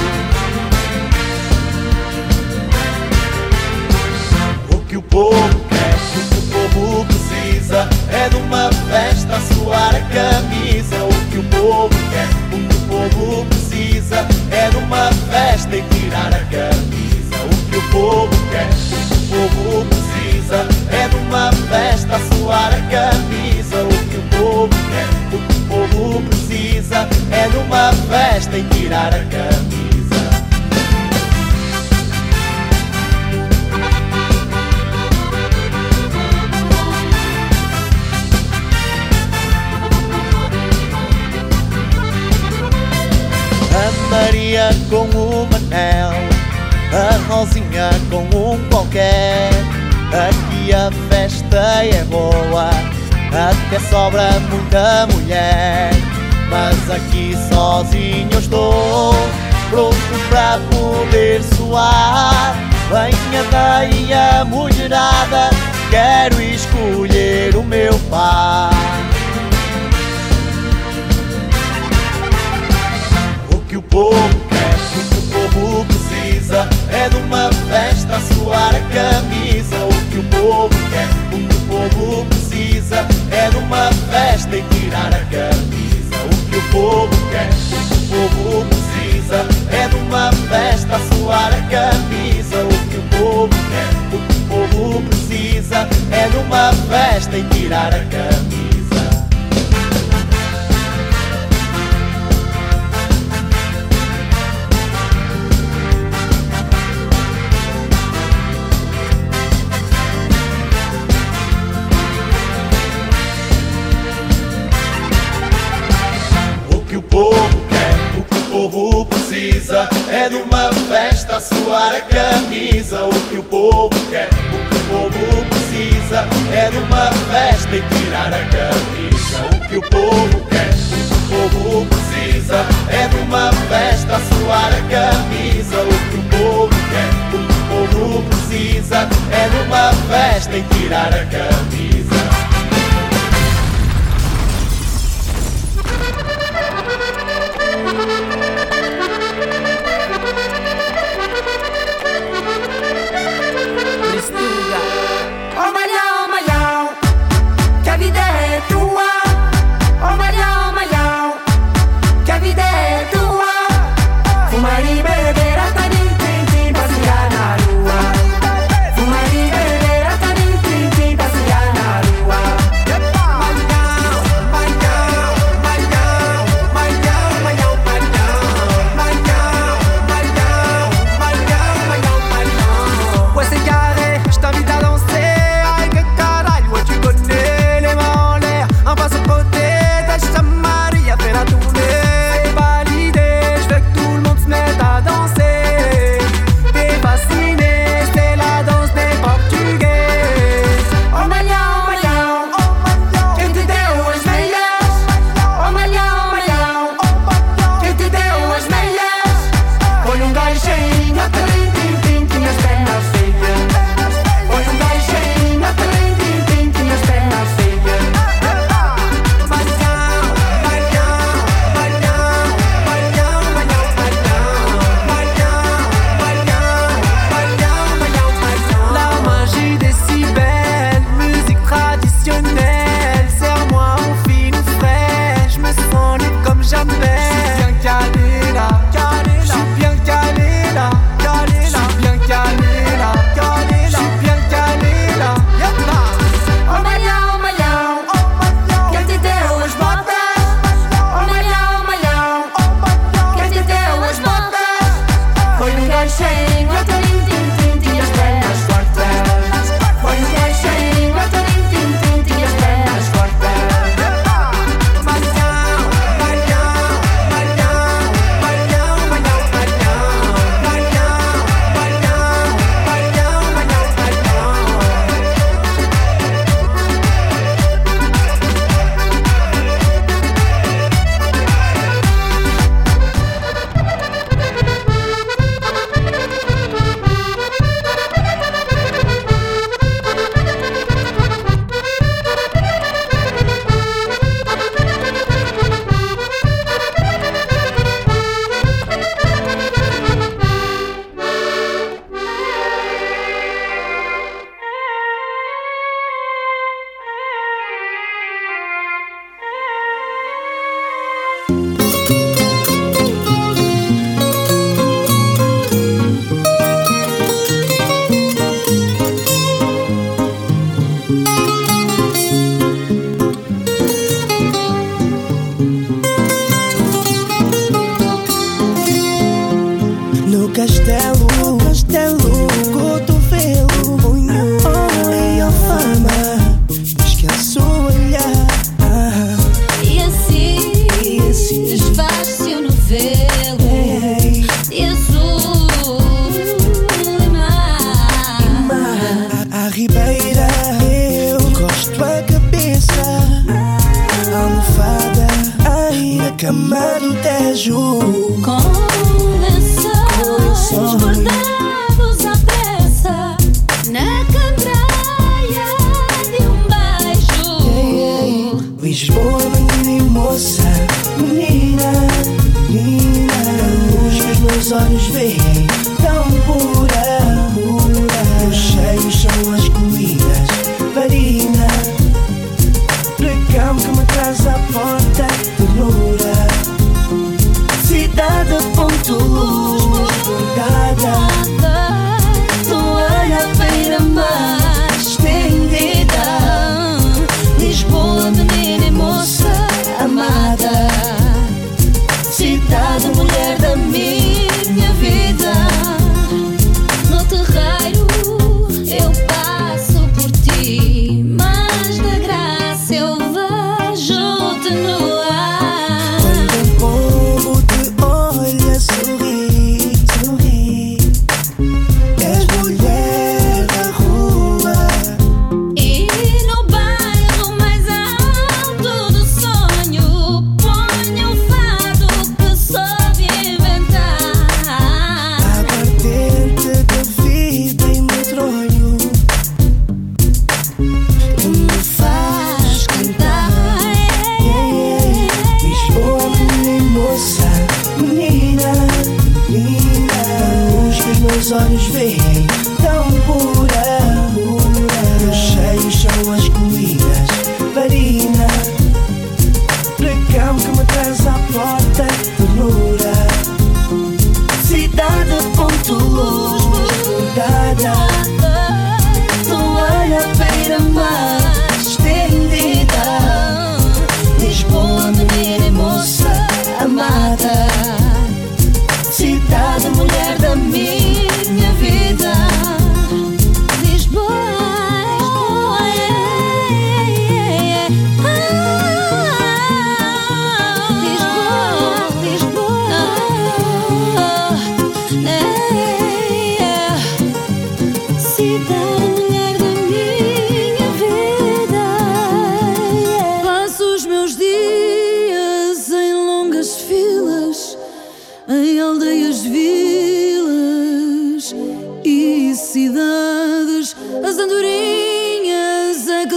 Povo quer, o que o povo precisa é de uma festa suar a camisa. O que o povo quer, o que o povo precisa é de uma festa e tirar a camisa. O que o povo quer, o que o povo precisa é de uma festa suar a camisa. O que o povo quer, o que o povo precisa é de uma festa e tirar a camisa. A Maria com o Manel, a Rosinha com um qualquer. Aqui a festa é boa, até sobra muita mulher. Mas aqui sozinho eu estou, pronto para poder suar. Venha daí a mulherada, quero escolher o meu par. Povo quer, o que o povo precisa é de uma festa suar a camisa. O que o povo quer, o que o povo precisa é de uma festa e tirar a camisa. O que o povo quer, o que o povo precisa é de uma festa suar a camisa. O que o povo quer, o que o povo precisa é de uma festa e tirar a camisa. Precisa é de uma festa suar a camisa. O que o povo quer, o que o povo precisa é de uma festa e tirar a camisa. O que o povo quer, o que o povo precisa é de uma festa suar a camisa. O que o povo quer, o que o povo precisa é de uma festa e tirar a camisa.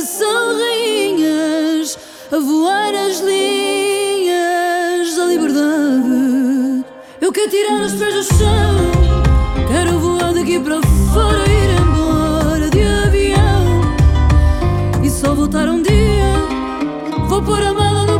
são rainhas a voar as linhas da liberdade. Eu quero tirar os pés do chão, quero voar daqui para fora, ir embora de avião e só voltar um dia. Vou pôr a mala no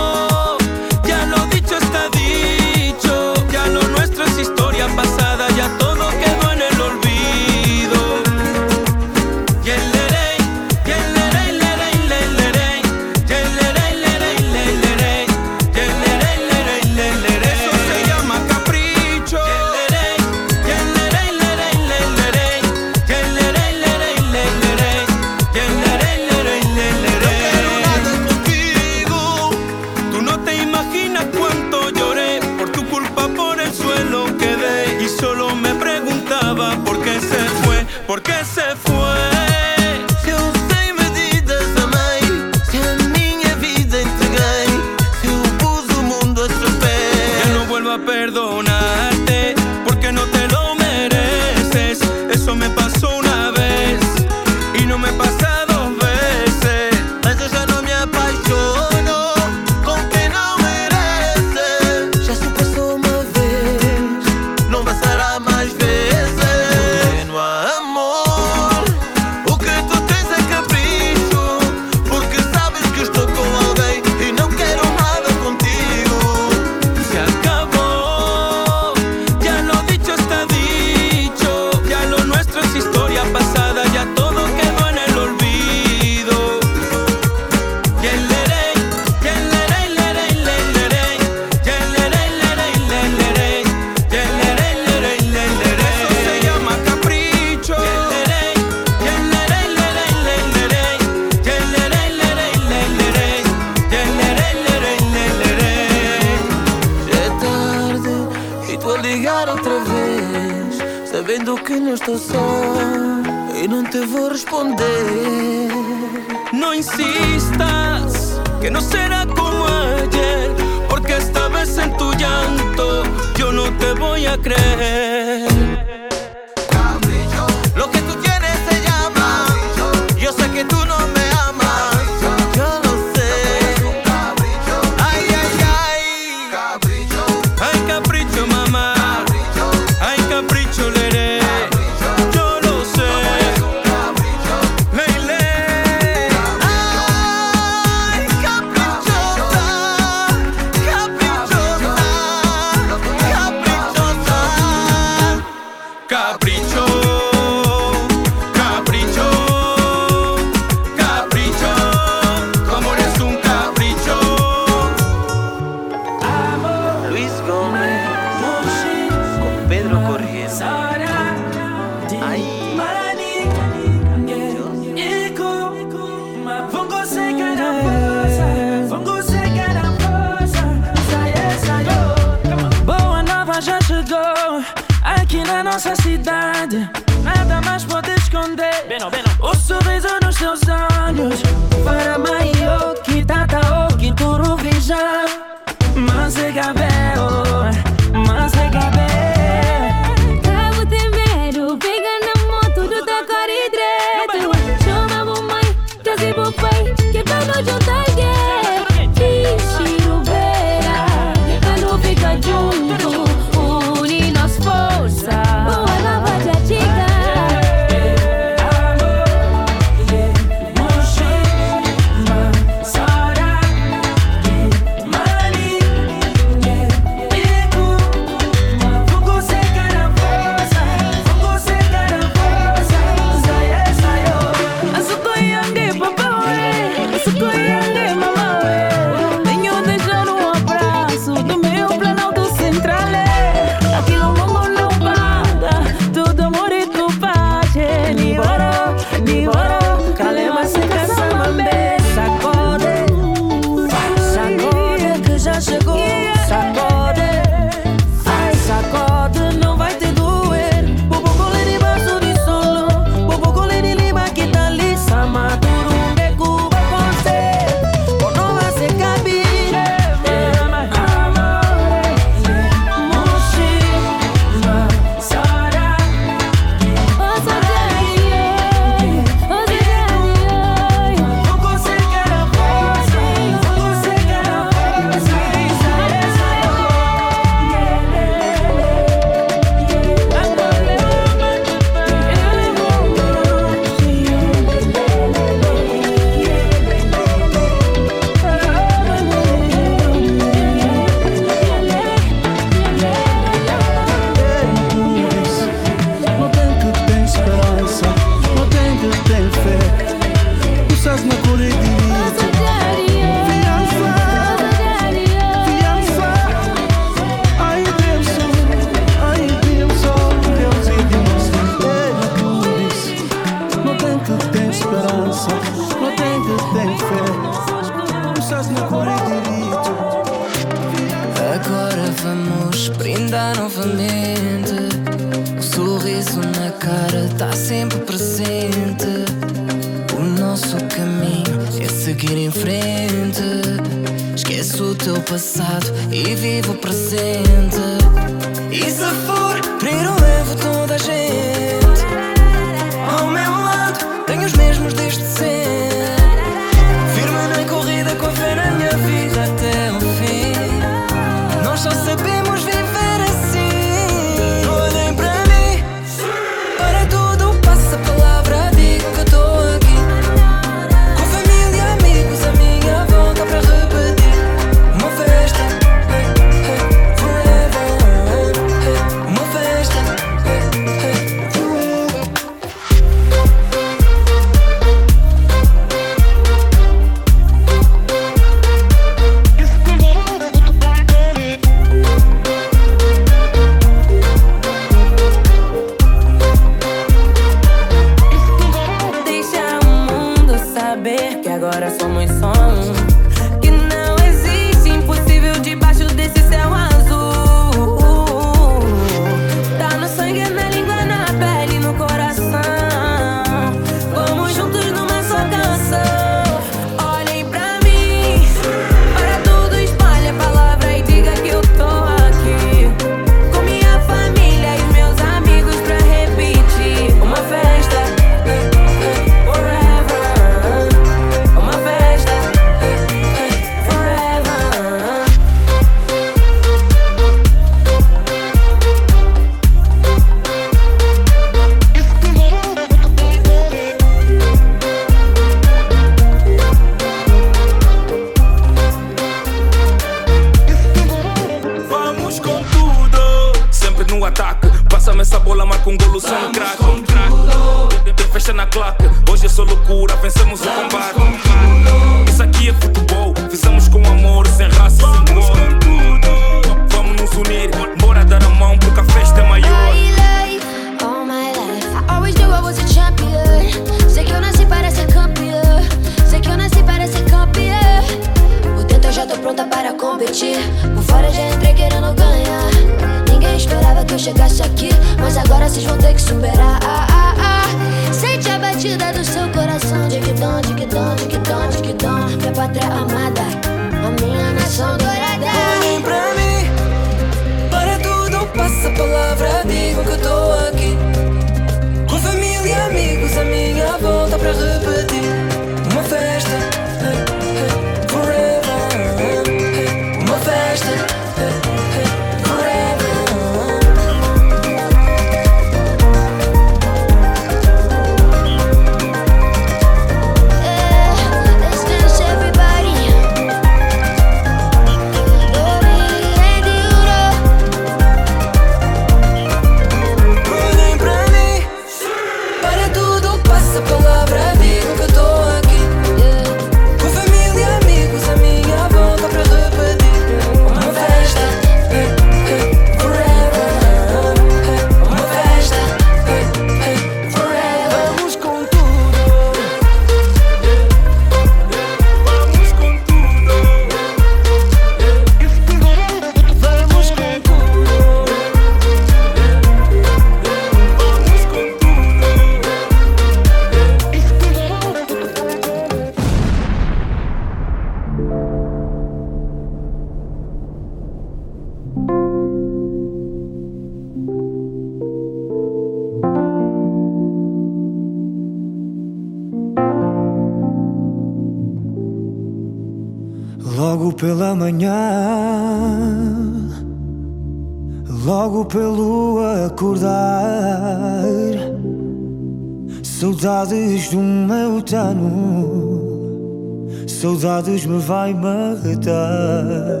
vai matar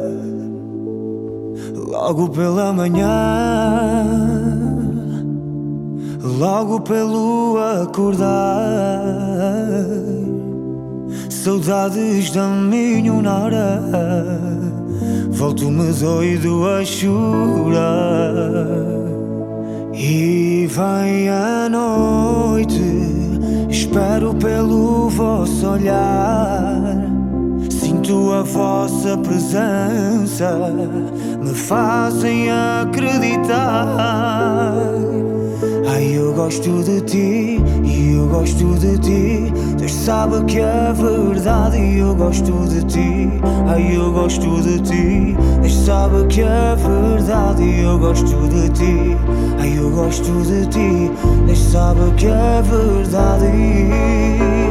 logo pela manhã, logo pelo acordar. Saudades da minha nara, volto-me doido a chorar. E vem a noite, espero pelo vosso olhar Sinto a vossa presença, me fazem acreditar. Ai, eu gosto de ti, e eu gosto de ti. Deus sabe que é verdade, e eu gosto de ti. Ai, eu gosto de ti, Deus sabe que é verdade, e eu gosto de ti. Ai, eu gosto de ti, Deus sabe que é verdade.